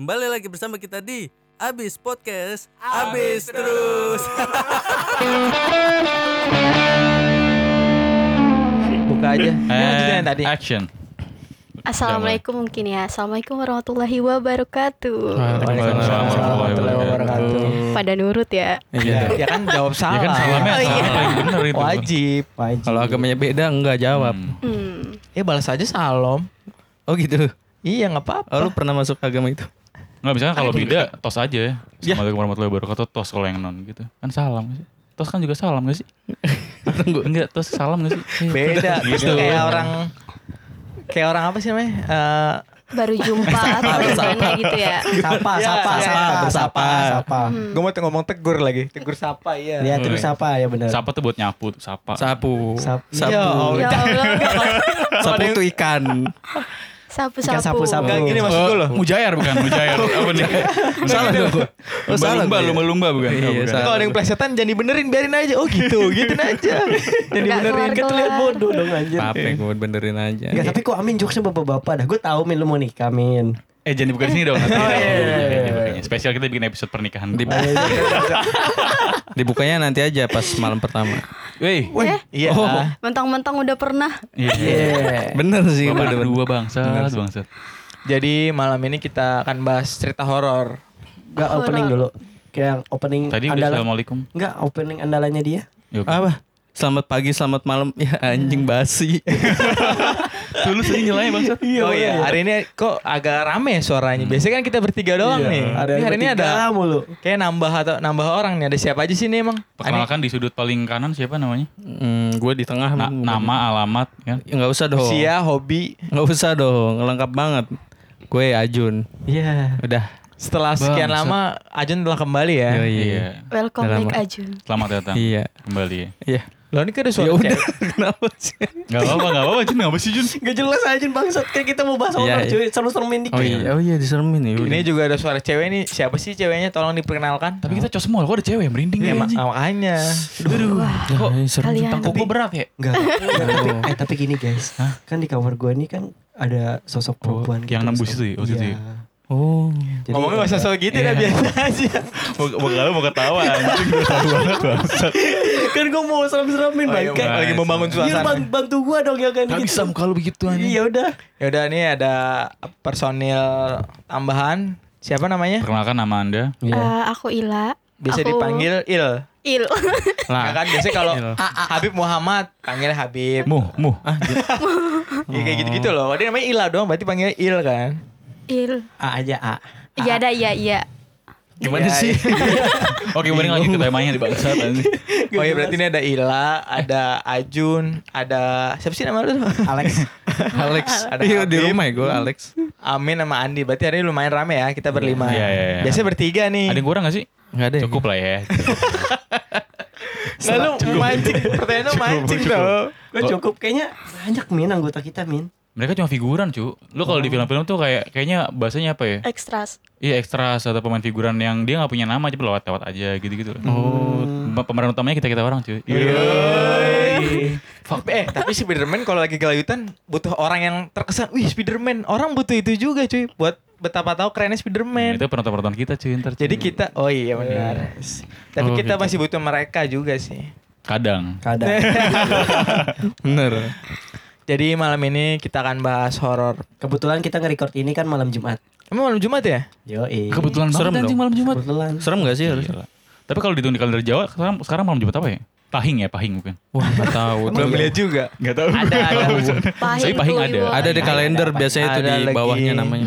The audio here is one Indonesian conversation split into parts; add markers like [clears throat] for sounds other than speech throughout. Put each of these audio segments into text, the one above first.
Kembali lagi bersama kita di Abis Podcast Abis Terus [laughs] Buka aja. Ya, yang tadi. Action. Assalamualaikum mungkin ya. Assalamualaikum warahmatullahi wabarakatuh. Waalaikumsalam warahmatullahi wabarakatuh. Pada nurut ya. Iya. Ya kan jawab Ya salah. kan salamnya Oh, iya. salah paling bener itu. Wajib. Kalau agamanya beda enggak jawab Hmm. Hmm. Ya balas aja salam. Oh gitu Iya nggak apa-apa. Oh lu pernah masuk agama itu? Nggak misalkan kalau beda tos aja ya. Assalamualaikum warahmatullahi wabarakatuh tos kalau yang non gitu. Kan salam sih? Tos kan juga salam gak sih? Tunggu Enggak, tos salam gak sih? [laughs] Beda. Gitu. Kayak orang kayak orang apa sih namanya? Eh, Baru jumpa [laughs] atau gimana gitu ya. Sapa, Ya, sapa, ya, sapa, ya. bersapa, sapa. Hmm. gue mau ngomong tegur lagi. Tegur sapa iya. Ya terus sapa ya benar. Sapa tuh buat nyapu, tuh, sapa. Sapu Sap- Sapu Ya Allah. Ya Allah. [laughs] Sapu itu ikan Sapu-sapu. sapu-sapu. Enggak gini maksud gue loh. Mujair bukan, mujair. [laughs] Apa nih? Salah dong gua. Oh salah Lumba, ya? lumba, lumba bukan. Iya, Oh. Kalau ada yang plesetan jangan dibenerin biarin aja. Oh gitu, [laughs] gitu aja. Jangan dibenerin kan terlihat bodoh. Dong anjir. Apa gue benerin aja Enggak, tapi kok Amin jokesnya bapak-bapak dah. Gue tahu Min lu mau nikah Min. Eh jangan dibuka di sini dong. nanti. Oh, iya, iya, iya. Dibukanya. Spesial kita bikin episode pernikahan. Di- [laughs] Dibukanya nanti aja pas malam pertama Wih. Iya. Oh. Mentang-mentang udah pernah. Iya. Iya. Bener sih Bapak udah dua bangsat, bangsat. Jadi malam ini kita akan bahas cerita horor. Enggak opening dulu. Kayak opening Tadi udah assalamualaikum. Enggak, opening andalannya dia. Yuk. Apa? Selamat pagi, selamat malam Ya anjing basi [laughs] Tulus aja nyelanya bangsat. Oh iya, hari ini kok agak rame ya suaranya. Biasanya kan kita bertiga doang nih. Ada Tapi hari ini ada mulu. kayak nambah atau nambah orang nih. Ada siapa aja sih nih emang? Perkenalkan di sudut paling kanan siapa namanya? hmm, Gue di tengah Na- nama, alamat, kan? Ya, Nggak usah dong Usia, hobi. Nggak usah dong Lengkap banget Gue Ajun Iya. Udah Setelah sekian Bangsat. lama Ajun telah kembali ya. Yoi. Iya. Welcome back. Ajun. Selamat datang Iya kembali ya. Iya Lo ini kan ada Ya suara udah cewek. Kenapa sih Gak apa-apa, gak apa-apa Jun, gak apa sih Jun? Gak jelas aja bangsat kayak kita mau bahas Iya, horor iya. cuy. Seru-serumin dikit. Oh iya Oh iya diseremin ya udah. Ini juga ada suara cewek nih. Siapa sih ceweknya? Tolong diperkenalkan. Tapi kita cos semua, kok ada cewek yang merinding Ya, ya makanya. Wah, Kok. Tangkuk gue berat ya? Enggak. Eh tapi gini guys. Kan di kamar gua ini kan ada sosok perempuan gitu. yang nembus Sok- itu ya, Iya. Oh Jadi, Ngomongnya gak usah gitu dah biasa aja. Mau, mau kalau mau ketawa anjing gue [laughs] tahu banget bangsat. kan gua mau serem-seremin Oh, iya, bangke. lagi membangun Iya, suasana. bang, bantu gua dong ya kan Gak gitu. bisa kalau begitu anjing. Iya udah. Ya udah nih ada personil tambahan. Siapa namanya? Perkenalkan nama anda. Iya. Eh, aku Ila. Bisa Aku dipanggil Il. Il. [laughs] Lah kan biasanya kalau. Habib Muhammad panggil Habib. Muh, muh. Ah, [laughs] Ya, kayak gitu-gitu loh. Dia namanya Ila doang, berarti panggil Il kan. Il. A aja A. Iya ada iya iya. gimana Iya, sih? Oke, mending lanjut ke temanya di bangsat [laughs] anjing. Oh iya berarti ini ada Ila, ada Ajun, ada siapa sih nama lu? Alex. [laughs] Alex Ada Iya di rumah ya gue Alex Amin sama Andi. Berarti hari ini lumayan rame ya. Kita berlima. Iya, iya, iya. Biasanya bertiga nih. Ada yang kurang gak sih? Nggak ada ya? Cukup lah ya. [laughs] Lalu mancing. Pertanyaan lu mancing tuh. Gue cukup kayaknya banyak min anggota kita min. Mereka cuma figuran, cu. Lu kalau di film-film tuh kayak kayaknya bahasanya apa ya? Extras. Iya ekstra atau pemain figuran yang dia nggak punya nama aja lewat-lewat aja gitu-gitu. Oh, pemeran utamanya kita kita orang cuy. Fuck, eh tapi Spiderman kalau lagi gelayutan butuh orang yang terkesan, wih Spiderman, orang butuh itu juga cuy, buat betapa tahu kerennya Spiderman. Itu penonton-penonton kita cuy ntar. cuy. Jadi kita, oh iya benar. Tapi Oh, kita gitu. masih butuh mereka juga sih. kadang. Kadang. [laughs] Bener Jadi malam ini kita akan bahas horor. Kebetulan kita nge-record ini kan malam Jumat. Emang malam Jumat ya? Yo Kebetulan Serem banget anjing dong. malam Jumat. Kebetulan. Serem gak sih harus? Gila. Tapi kalau dihitung di kalender Jawa sekarang sekarang malam Jumat apa ya? Pahing ya, pahing bukan? Wah gak tahu tuh. Belum lihat juga. Enggak tahu. Ada, ada. Pahing Tapi pahing tuh, ada. Iwo. Ada di kalender biasanya itu Ada di lagi. bawahnya namanya.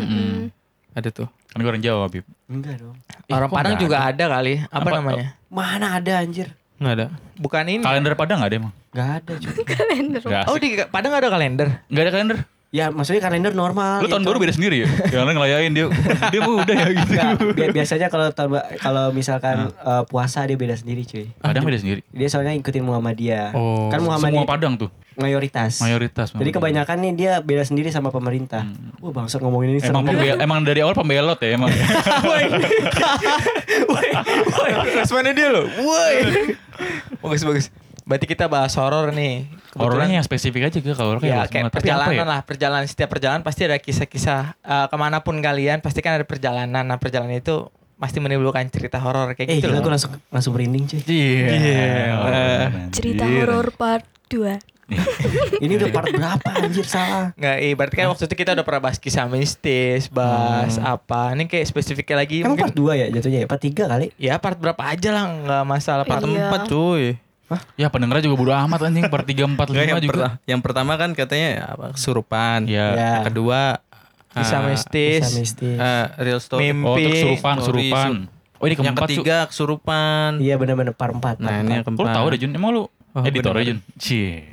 Ada tuh Kan gue orang Jawa, Bib. Enggak dong. Orang kok Padang juga ada kali. Apa, Apa- namanya? Mana ada anjir? Nggak ada Bukan ini. Kalender Padang nggak ada emang? Gak ada cuy. [laughs] Kalender. Oh di Padang ada kalender. Nggak ada kalender. Ya maksudnya kalender normal. Lu tahun gitu. baru beda sendiri ya? Yang lain ngelayain dia. [laughs] Dia udah ya gitu. Nggak, bi- biasanya kalau kalau misalkan eh, puasa dia beda sendiri cuy. Padang beda sendiri. Dia soalnya ikutin Muhammadiyah. Oh, kan Semua Muhammadiyah Padang tuh. mayoritas. Mayoritas. Jadi kebanyakan nih dia beda sendiri sama pemerintah. Wah bangsat ngomongin ini Hmm. Emang pembel, emang dari awal pembelot ya emang. [laughs] [laughs] Woi. Woi. Woi. Responnya dia loh. Woi. Bagus bagus. Berarti kita bahas horor nih. Kebetulan- Horornya yang spesifik aja gitu kalau horor Ya kayak perjalanan ya? lah, perjalanan setiap perjalanan pasti ada kisah-kisah eh, ke mana pun kalian pasti kan ada perjalanan. Nah perjalanan itu pasti menimbulkan cerita horor kayak Eh gitu loh. gue langsung langsung merinding cuy. Iya. Iya. Cerita Anjir. horor part 2. [laughs] Ini udah part berapa anjir salah. Nggak, iya berarti kan waktu itu kita udah pernah bahas kisah mistis, bahas apa. Ini kayak spesifiknya lagi Emang mungkin part 2 ya jatuhnya ya? Part 3 kali? ya part berapa aja lah nggak masalah part Iya. Tempat cuy. Ya pendengarnya juga bodo amat anjing per 3 4 Enggak, yang, 5 juga. perta- yang pertama kan katanya ya, apa, kesurupan. Iya. Ya. Yang kedua kisah ah, mistis. Kisah mistis. eh, real story. Mimpi. Oh, itu kesurupan, kesurupan. Oh, ini yang keempat, Cuk. ketiga kesurupan. Iya benar-benar part 4. Nah ini yang Kok lu keempat. tahu deh Jun? Emang lu Oh, editor bener. Jun? Cie.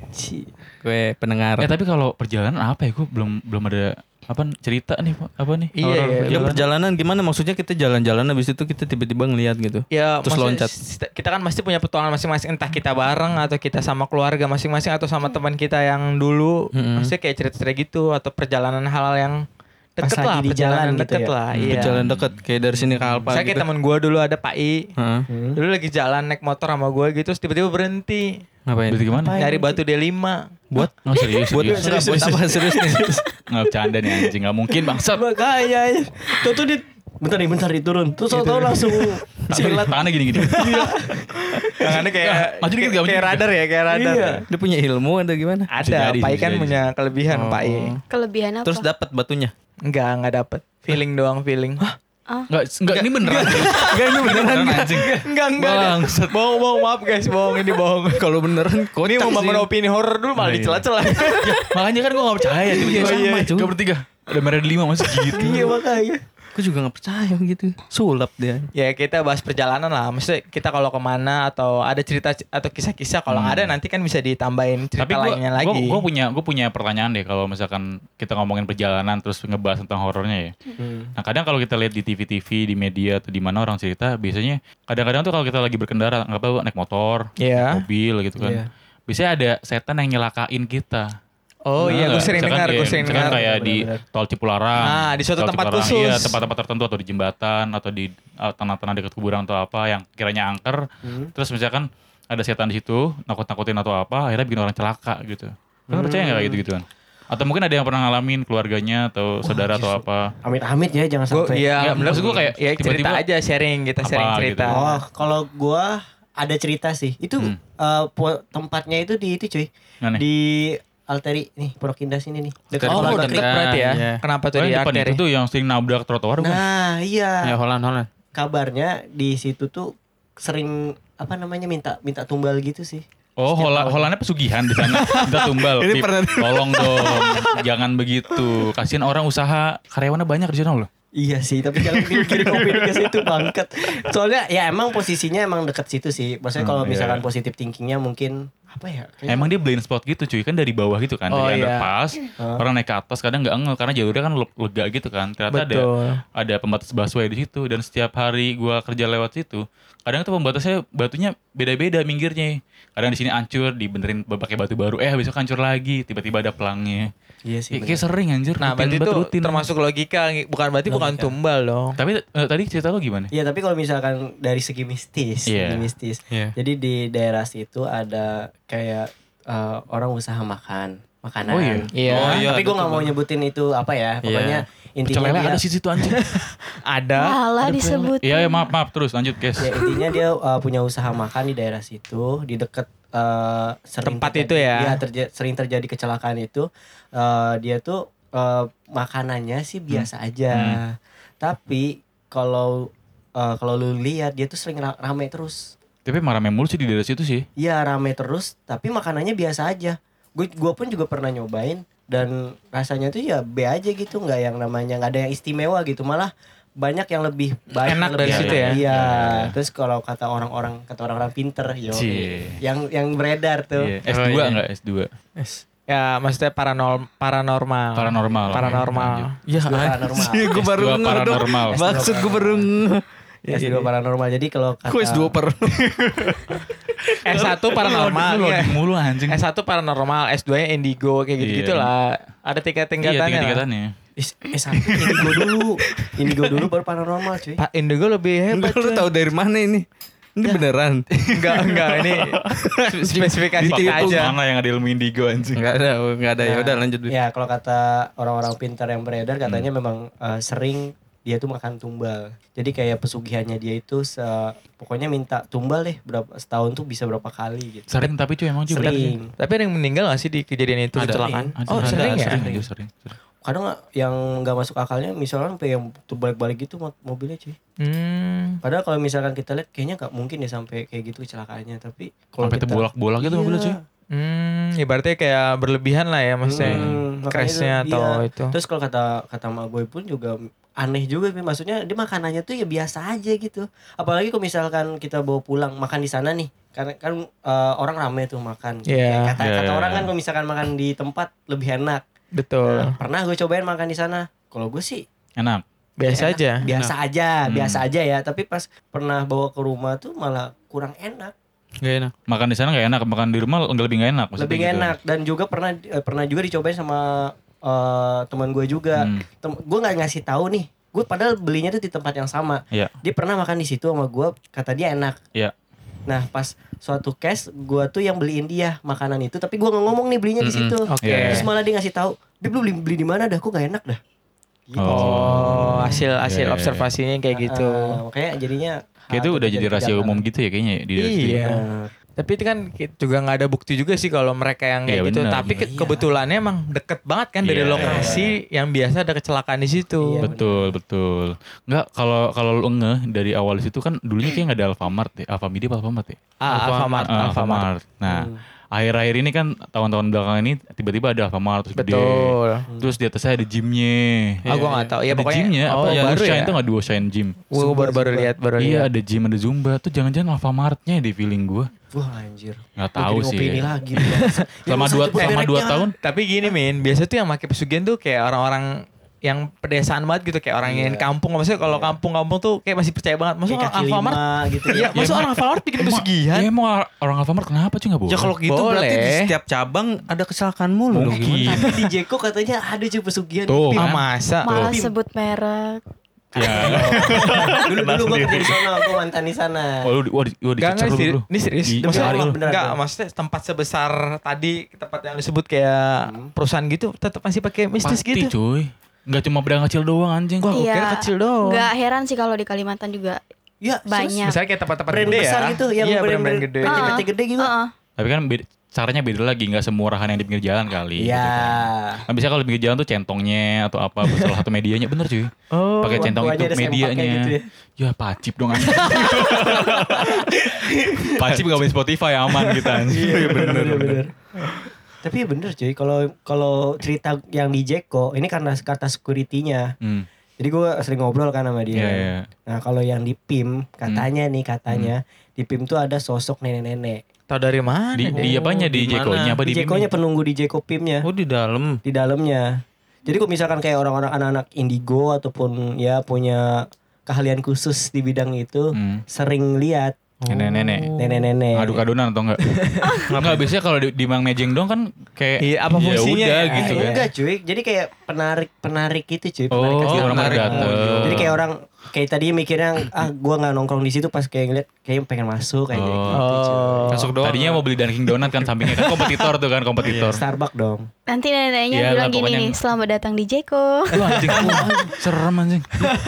Gue pendengar. Eh tapi kalau perjalanan apa ya? Gue belum belum ada apa cerita nih apa nih? Iya, iya, Ya perjalanan. perjalanan gimana maksudnya kita jalan-jalan habis itu kita tiba-tiba ngeliat gitu. Ya, Terus loncat. Kita kan pasti punya petualangan masing-masing, entah kita bareng atau kita sama keluarga masing-masing atau sama teman kita yang dulu, Mm-mm. maksudnya kayak cerita-cerita gitu atau perjalanan hal yang Pas deket lagi lah, di perjalanan jalan gitu deket ya? lah, Hmm, iya. Jalan deket kayak dari sini ke Alpa Saya gitu. kayak teman gua dulu ada Pak I, Heeh. Hmm. dulu lagi jalan naik motor sama gua gitu, terus tiba-tiba berhenti, Ngapain? Berarti gimana? Ngapain? nyari batu D5 Buat Oh serius, buat serius. enggak, buat apa serius nih? [laughs] Nggak bercanda nih anjing, nggak mungkin bangsat. Makanya ya. Tuh tuh dia bentar nih bentar diturun. Terus tau langsung Silat. Tangannya gini-gini. [laughs] Tangannya kayak maju dikit, kayak, dikit. radar ya, kayak radar. Iya. Dia punya ilmu atau gimana? Ada, bisa kan punya kelebihan Oh. Pak I. Kelebihan apa? Terus dapat batunya. Enggak, enggak dapet. Feeling doang, feeling. Enggak, enggak ini beneran. Enggak, ini beneran anjing. Enggak, enggak. Bangsat. Bohong, bohong, maaf guys, bohong ini bohong. [laughs] Kalau beneran Ini kocak mau bangun opini horor dulu malah iya. dicela-cela. [laughs] Ya, makanya kan gue gak percaya tiba-tiba Iya, sama iya. Kita bertiga Ada merah di lima masih gitu Iya makanya. Gue juga gak percaya gitu. Sulap dia. ya kita bahas perjalanan lah. Maksudnya kita kalau ke mana atau ada cerita atau kisah-kisah kalau ada nanti kan bisa ditambahin cerita Tapi gue lainnya lagi. gue punya gue punya pertanyaan deh kalau misalkan kita ngomongin perjalanan terus ngebahas tentang horornya ya. Hmm. Nah kadang kalau kita lihat di TV-TV di media atau di mana orang cerita biasanya kadang-kadang tuh kalau kita lagi berkendara nggak tahu naik motor, Iya. mobil gitu kan. Iya. Biasanya ada setan yang nyelakain kita. Oh Bener iya, gue sering dengar, gue sering misalkan dengar. kayak di Bener-bener. tol Cipularang. Ah, di suatu Tol tempat Cipularang, khusus. Iya, tempat-tempat tertentu atau di jembatan atau di uh, tanah-tanah dekat kuburan atau apa yang kiranya angker. Hmm. Terus misalkan ada setan di situ, nakut-nakutin atau apa, akhirnya bikin orang celaka gitu. Kalian percaya nggak kayak gitu gituan? Atau mungkin ada yang pernah ngalamin keluarganya atau saudara atau apa? Amit-amit ya jangan Gue sampai. iya, Nggak, bener. maksud gua kayak ya cerita tiba-tiba aja sharing kita apa sharing gitu. cerita. Oh, kalau gua ada cerita sih. Itu Hmm. po- tempatnya itu di itu cuy. Nih? Di Alteri nih, Pondok Indah sini nih. Dekat Oh, Pondok Indah. berarti ya. Iya. Kenapa tuh Oh, di depan arteri? itu tuh yang sering nabrak trotoar bukan? Nah, iya. Ya Holland Holland. Kabarnya di situ tuh sering apa namanya minta minta tumbal gitu sih. Oh, Hola. Holandnya pesugihan di sana. Minta tumbal. [laughs] Ini Pip. pernah- Tolong dong, jangan begitu. Kasihan orang usaha karyawannya banyak di sana loh. Iya sih, tapi jangan [laughs] dikirim opini ke situ bangket. Soalnya ya emang posisinya emang deket situ sih. Maksudnya kalau Hmm, iya. misalkan positif thinkingnya mungkin apa ya? kayaknya- Emang dia blind spot gitu cuy kan dari bawah gitu kan Oh, dari iya. underpass Hah? orang naik ke atas kadang nggak ngeh karena jalurnya kan le- lega gitu kan ternyata ada Betul. ada pembatas busway di situ dan setiap hari gua kerja lewat situ kadang tuh pembatasnya batunya beda-beda minggirnya kadang di sini hancur dibenerin pakai batu baru eh besok hancur lagi tiba-tiba ada pelangnya Iya sih. kayak, kayak sering anjir Nah, rutin berarti itu rutin. termasuk logika, bukan berarti bukan Logika. tumbal dong. tapi eh, tadi cerita lo gimana Iya tapi kalau misalkan dari segi mistis, Iya. segi mistis. Iya. Jadi di daerah situ ada kayak eh, orang usaha makan, makanan. Oh, iya. Iya. Oh, iya. tapi gue nggak tuh, mau nyebutin itu apa ya. Pokoknya intinya Pecel lele dia, ada sih situ anjing [laughs] Ada. Malah ada disebut. iya ya, maaf maaf terus lanjut guys ya intinya dia eh, punya usaha makan di daerah situ, di dekat eh, sering Tempat terjadi- itu ya? Iya, terja- sering terjadi kecelakaan itu. eh, dia tuh eh, makanannya sih biasa aja. Hmm. Tapi kalau eh, kalau lu lihat dia tuh sering ra- rame terus. Tapi marah mulu sih di daerah situ sih Iya rame terus, tapi makanannya biasa aja. Gue gua pun juga pernah nyobain dan rasanya tuh ya B aja gitu, nggak yang namanya nggak ada yang istimewa gitu, malah banyak yang lebih baik Enak lebih dari situ ya? Iya. Iya, iya. Terus kalau kata orang-orang kata orang-orang pinter, yo, Cie. yang yang beredar tuh. Iya. S2 Oh, iya. enggak S2 Ya, maksudnya paranormal paranormal. paranormal Paranormal. Ya, S2 paranormal. anjing, gue baru S2 ngeh dong. paranormal. Maksud gue baru. Ya, S2 paranormal. Jadi kalau kata Kok S2 per [laughs] S1 paranormal. Lu iya. loading mulu anjing S1 paranormal, S2-nya indigo kayak gitu-gitu Iya. lah. Ada Iya tingkat-tingkatannya. lah. tingkat-tingkatannya Is- S1 indigo dulu. [laughs] Indigo dulu baru paranormal, cuy. Pak indigo lebih hebat. Lu tahu dari mana ini? Ini beneran. [laughs] Enggak, enggak ini spesifikasi Di kita aja. Mana yang ada ilmu indigo anjing. Enggak ada, enggak ada. Ya Nah, udah lanjut. Ya kalau kata orang-orang pintar yang beredar katanya memang eh, sering dia tuh makan tumbal. Jadi kayak pesugihannya dia itu se pokoknya minta tumbal deh berapa setahun tuh bisa berapa kali gitu. Sering tapi cuy emang juga. Sering. Tapi ada yang meninggal gak sih di kejadian itu Ada. kecelakaan? Ada, Oh ada, sering ya? Sering, sering, sering. Kadang yang nggak masuk akalnya misalkan sampai yang terbalik-balik gitu mo- mobilnya cuy. Hmm. Padahal kalau misalkan kita lihat kayaknya nggak mungkin ya sampai kayak gitu kecelakaannya. Tapi kalau Sampai kita terbolak-bolak gitu Iya. mobilnya cuy. Hmm, ibaratnya kayak berlebihan lah ya maksudnya Hmm, crashnya itu, atau iya. itu. Terus kalau kata kata mak gue pun juga aneh juga Pi. maksudnya dia makanannya tuh ya biasa aja gitu. Apalagi kalau misalkan kita bawa pulang makan di sana nih. Karena kan eh, orang rame tuh makan. Iya. Kayak kata Iya, kata iya, orang kan kalau misalkan makan di tempat lebih enak. Betul. Nah, pernah gue cobain makan di sana. Kalau gue sih Enak. Biasa enak. aja. Biasa aja, Hmm. biasa aja ya. Tapi pas pernah bawa ke rumah tuh malah kurang enak. Enggak enak. Makan di sana nggak enak, makan di rumah nggak lebih nggak enak. maksudnya lebih gitu. enak dan juga pernah eh, pernah juga dicobain sama eh, teman gue juga. Hmm. Tem- gue nggak ngasih tahu nih. Gue padahal belinya tuh di tempat yang sama. Iya. Dia pernah makan di situ sama gue, kata dia enak. Iya. Nah pas suatu case gue tuh yang beliin dia makanan itu, tapi gue nggak ngomong nih belinya di Mm-mm. situ. Oke. Iya. Terus malah dia ngasih tahu, dia beli beli di mana dah? Kok nggak enak dah? Gitu. Oh, hasil hasil Iya. observasinya kayak gitu. Ah, makanya jadinya Kayak itu hal udah jadi rahasia umum gitu ya kayaknya ya, di Iya. Iya. Tapi itu kan juga nggak ada bukti juga sih kalau mereka yang kayak Iya, gitu. benar. Tapi ke- Iya. kebetulannya emang deket banget kan dari Iya. lokasi yang biasa ada kecelakaan di situ. Iya. Betul, betul. Enggak kalau kalau lu ngeh dari awal situ kan dulunya kayak nggak ada Alfamart ya. Alfamidi apa Alfamart ya? Ah, Alfamart, Ah, Alfamart. Nah, Hmm. Akhir-akhir ini kan tahun-tahun belakangan ini tiba-tiba ada Alfamart terus gede. Betul. Terus di atasnya ada gymnya. Ah, gua nggak tahu. Ya ada pokoknya gymnya oh, apa yang baru Shine ya. tuh nggak duo Shine Gym. Gue baru baru lihat baru Iya ada gym ada zumba tuh jangan-jangan Alfamartnya di feeling gua. Wah anjir. Tahu jadi sih. opini ya. lagi. [laughs] Ya, Selama dua selama dua tahun Tapi gini Min, biasa tuh yang pakai pesugihan tuh kayak orang-orang yang pedesaan banget gitu kayak orang yang Iya. kampung maksudnya kalau kampung-kampung tuh kayak masih percaya banget maksud Kayak orang Alfamart gitu Iya, ya. maksud orang Alfamart bikin pesugihan Ya emang orang Alfamart kenapa cuy nggak boleh? Ya kalau gitu berarti di Boleh. setiap cabang ada kecelakaan mulu dong. Mungkin. Tapi di Jeko katanya ada cuy pesugihan. Tuh, ah kan? masa Malah sebut merek. Ya. [laughs] dulu dulu gue kerja di sana, gue mantan di sana. Oh, lu, wah, di- wah dicecer lu, bro. ini serius. Di- Maksudnya, beneran, enggak, maksudnya tempat sebesar tadi tempat yang disebut kayak perusahaan gitu tetap masih pakai mistis Pasti gitu. cuy. Nggak cuma pedang kecil doang anjing. Gua kira kecil doang. Nggak heran sih kalau di Kalimantan juga Ya, banyak. Misalnya kayak tempat-tempat brand gede besar ya. gitu yang iya, brand brand-brand gede. PT gede gitu. Heeh. Tapi kan beda, caranya beda lagi, nggak semurahan yang di pinggir jalan kali. Iya. gitu kan. Nah, biasanya kalau di pinggir jalan tuh centongnya atau apa salah satu medianya bener cuy. Oh, Pakai centong itu medianya. gitu ya. ya pacip dong anjing. [laughs] pacip gak main Spotify aman gitu anjing. Iya bener bener. Tapi ya bener cuy, kalau kalau cerita yang di Jeko ini karena kata security-nya. Hmm. Jadi gue sering ngobrol kan sama dia. Iya, iya. Nah kalau yang di PIM katanya nih katanya di PIM tuh ada sosok nenek-nenek. Tahu dari mana? Di, dia? di apanya di? Jekonya apa Di di Jekonya penunggu di Jeko PIM-nya Oh di dalam. di dalamnya. Jadi kalau misalkan kayak orang-orang anak-anak indigo ataupun ya punya keahlian khusus di bidang itu Hmm. sering lihat Nenek-nenek. nenek-nenek. Aduk adonan atau enggak? [laughs] enggak biasanya kalau di, di Mang Mejeng dong kan kayak Iya, apa ya fungsinya udah ya? gitu kan. enggak cuy, jadi kayak penarik penarik gitu cuy. Oh, penarik hati orang penarik. dateng. Jadi kayak orang kayak tadi mikirnya [clears throat] ah gua nggak nongkrong di situ pas kayak ngeliat kayak pengen masuk kayak Oh. gitu. Oh. Masuk doang. Tadinya mau beli Dunkin Donat kan sampingnya kan kompetitor tuh kan kompetitor. Starbucks dong. Nanti neneknya Iyalah, bilang gini nih, selamat datang di Jeko. [laughs] Wah anjing, [laughs] serem anjing.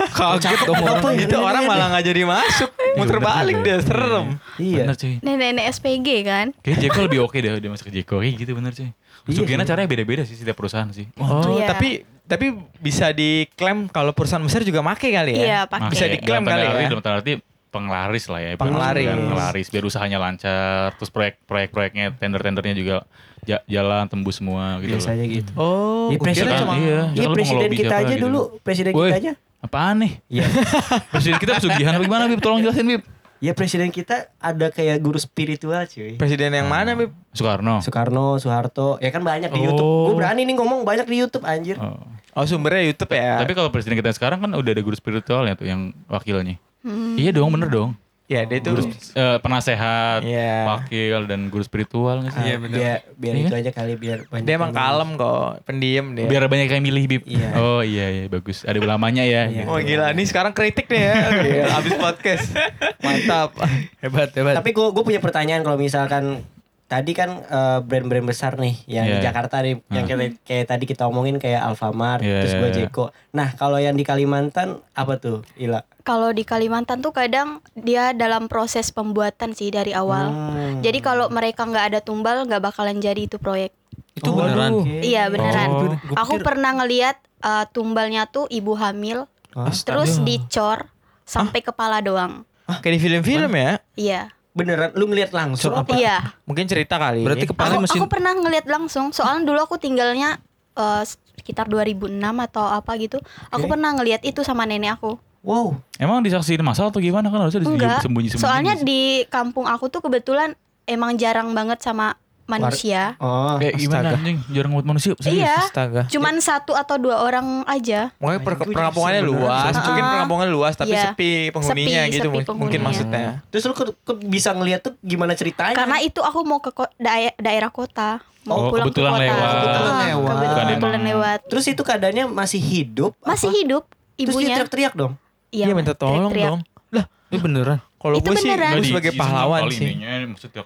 Kaget dong orang. Apa ya? Itu orang malah nggak jadi masuk, muter bener balik dia serem. Iya. Bener cuy. Nenek-nenek SPG kan? Kayak Jeko lebih oke deh dia masuk ke Jeko kayak gitu bener cuy. Pesugihannya caranya beda-beda sih setiap perusahaan sih. Oh, Iya. tapi tapi bisa diklaim kalau perusahaan besar juga make kali ya? Iya, pakai. Bisa diklaim kali ya? Dalam arti penglaris lah ya. Penglaris. Penglaris biar usahanya lancar. Terus proyek proyek-proyeknya tender-tendernya juga ja- jalan tembus semua gitu loh. Biasanya gitu. Oh, Iya, kira presiden- cuma iya. Lu presiden kita aja gitu. dulu, presiden Woi. kita aja. Apaan nih? Iya. [laughs] Presiden kita pesugihan apa gimana Bib? Tolong jelasin Bib. Ya presiden kita ada kayak guru spiritual cuy. presiden yang mana, Bib? Soekarno. Soekarno, Soeharto, ya kan banyak di Oh. YouTube. Gue berani nih ngomong banyak di YouTube anjir. Oh. Oh, sumbernya YouTube ya. Tapi kalau presiden kita sekarang kan udah ada guru spiritualnya tuh yang wakilnya. Hmm. Iya dong, bener dong. Ya dia tuh Guru eh, penasehat, Iya. wakil dan guru spiritual nggak sih? Iya Biar, biar itu aja kali biar banyak. dia emang kalem kok, pendiam dia. Biar banyak yang milih Bib. Iya. Oh iya iya bagus. Ada ulamanya ya. Iya. Oh gila, nih sekarang kritik nih ya. Gila, Abis podcast. [laughs] Mantap. Hebat, hebat. Tapi gue gue punya pertanyaan kalau misalkan tadi kan eh, brand-brand besar nih yang di Iya. Jakarta nih yang kayak, kayak tadi kita omongin kayak Alfamart Iya, terus iya, gue iya. Nah kalau yang di Kalimantan apa tuh Ila? Kalau di Kalimantan tuh kadang dia dalam proses pembuatan sih dari awal. Hmm. Jadi kalau mereka nggak ada tumbal nggak bakalan jadi itu proyek. itu Oh, beneran. oke. Iya beneran. Oh, Aku pernah ngeliat uh, tumbalnya tuh ibu hamil, Hah? terus dicor sampai kepala doang. Kayak di film-film ya. Iya, Beneran lu ngeliat langsung apa? iya. Mungkin cerita kali. Berarti kepala Aku, mesin aku pernah ngeliat langsung. Soalnya dulu aku tinggalnya uh, sekitar 2006 atau apa gitu. Aku Oke. pernah ngeliat itu sama nenek aku. Wow. Emang disaksiin masal atau gimana kan harusnya disembunyi-sembunyi. Soalnya gitu. di kampung aku tuh kebetulan emang jarang banget sama manusia. Oh. Kayak gimana Astaga. anjing? Jarang buat manusia. serius. Iya. Astaga. Cuman satu atau dua orang aja. Mungkin per- perkampungannya luas, sebenarnya. mungkin perkampungan luas tapi Iya. sepi penghuninya Sepi, gitu sepi mungkin, mungkin penghuninya. maksudnya. Terus lu ke, ke- bisa ngeliat tuh gimana ceritanya? Karena itu aku mau ke ko- dae- daerah kota. Mau Oh, pulang ke kebetulan kota. lewat. Kebetulan Ah, lewat. Kebetulan emang- lewat. Terus itu keadaannya masih hidup? Masih apa? hidup Terus dia ibunya. teriak-teriak dong? Iya minta tolong teriak-teriak. dong. Lah, itu beneran. Kalau Itu gue sih beneran. gue sebagai pahlawan kali sih. ininya, maksudnya.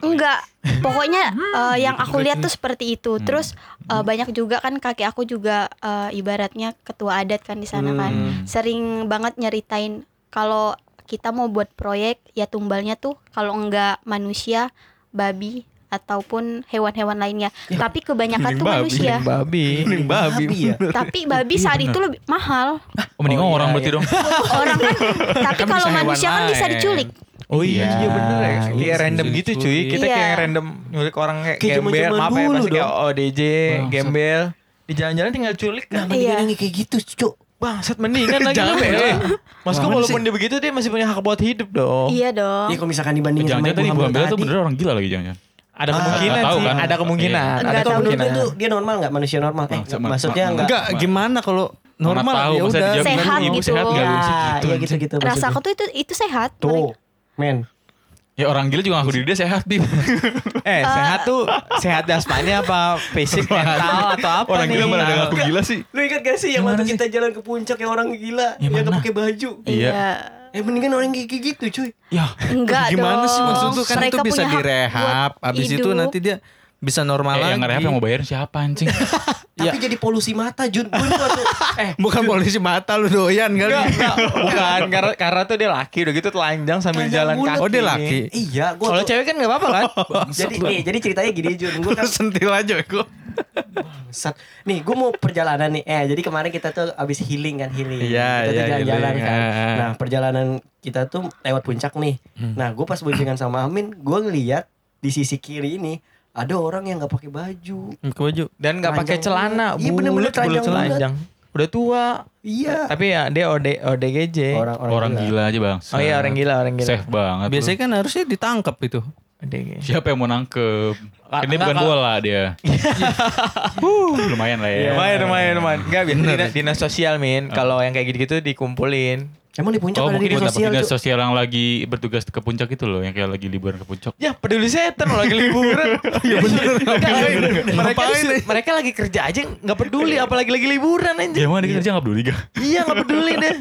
Enggak, pokoknya eh, yang aku lihat tuh seperti Hmm. itu. Terus eh, banyak juga kan kakek aku juga eh, ibaratnya ketua adat kan di sana kan. Hmm. Sering banget nyeritain kalau kita mau buat proyek ya tumbalnya tuh kalau enggak manusia, babi ataupun hewan-hewan lainnya. Tapi kebanyakan tuh manusia. Babi. Mending babi. ya? [laughs] Tapi babi saat itu lebih mahal. Oh, mending Oh, orang iya, berarti iya. dong. [laughs] Orang kan tapi Kan kalau manusia kan bisa diculik. Oh iya, Iya, iya bener ya. Kayak iya, random gitu cuy. Kita Iya. kayak random nyulik orang kayak Kayak gembel, maaf ya dulu pasti kayak dong. ODJ, gembel. Di jalan-jalan tinggal culik Nah, kan. mendingan Iya. yang kayak gitu, Cuk. Bangsat mendingan lagi lu ya. Maksudku walaupun dia begitu dia masih punya hak buat hidup dong. Iya dong. Iya kalau misalkan dibandingin sama ibu tadi ibu hamil tuh bener orang gila lagi jangan-jangan. Ada Ah, kemungkinan tahu sih, kan. ada kemungkinan, Iya. ada Nggak Atau tahu menurut kemungkinan. lu tuh dia normal nggak manusia normal? Eh, maksudnya ma- enggak Enggak, gimana kalau normal tahu, ya udah. Sehat ibu gitu. sehat Ya, gitu. iya gitu-gitu Rasa maksudnya. aku tuh itu itu sehat. Tuh, men. Ya orang gila juga ngaku diri dia sehat, Bib. [laughs] Eh, sehat tuh sehat jasmani apa fisik, mental atau apa Orang nih? gila mana ada ngaku gila sih. Lu ingat gak sih yang waktu kita jalan ke puncak yang orang gila yang nggak pakai baju? Iya. Eh mendingan orang kayak gitu cuy. Ya, Enggak Gimana dong. sih maksud tuh kan Mereka itu bisa direhab. buat Abis itu nanti dia bisa normal eh, lagi. yang ngerehab yang mau bayarin siapa anjing? [laughs] Tapi jadi polusi mata Jun. Gue juga tuh. [laughs] Eh, Bukan polisi mata lu doyan kan? Enggak, enggak, bukan karena karena tuh dia laki udah gitu telanjang sambil jalan kaki. Oh dia laki. iya, gue Kalau cewek kan nggak apa-apa kan? [laughs] jadi nih, jadi ceritanya gini Jun. Gue kan sentil aja gue. Sat. Nih, gue mau perjalanan nih. Eh, jadi kemarin kita tuh abis healing kan healing. Iya, kita tuh iya, jalan-jalan healing. kan. Ah. Nah, perjalanan kita tuh lewat puncak nih. Nah, gue pas boncengan sama Amin, gue ngeliat di sisi kiri ini ada orang yang nggak pakai baju. Ke baju. Dan nggak pakai celana. Iya, bener-bener telanjang telanjang. Udah tua. Iya. Tapi ya dia OD, ODGJ. Orang-orang Orang gila aja, Bang. Oh iya orang gila, orang gila. Safe banget. Biasanya kan harusnya ditangkap itu. ODGJ. Siapa yang mau nangkep? Ah, Ini bukan bola dia. [laughs] Huh, lumayan lah ya. Lumayan, lumayan, lumayan. Enggak, biasa dinas, dinas sosial, Min. Kalau yang kayak gitu-gitu dikumpulin. Emang di puncak Oh ada di buat sosial. dinas sosial yang lagi bertugas ke puncak itu loh, yang kayak lagi liburan ke puncak. Ya peduli setan lagi liburan. [laughs] ya bener. mereka, mereka lagi kerja aja nggak peduli, apalagi lagi liburan Ya anjing. emang dia kerja nggak peduli gak? Iya nggak peduli deh.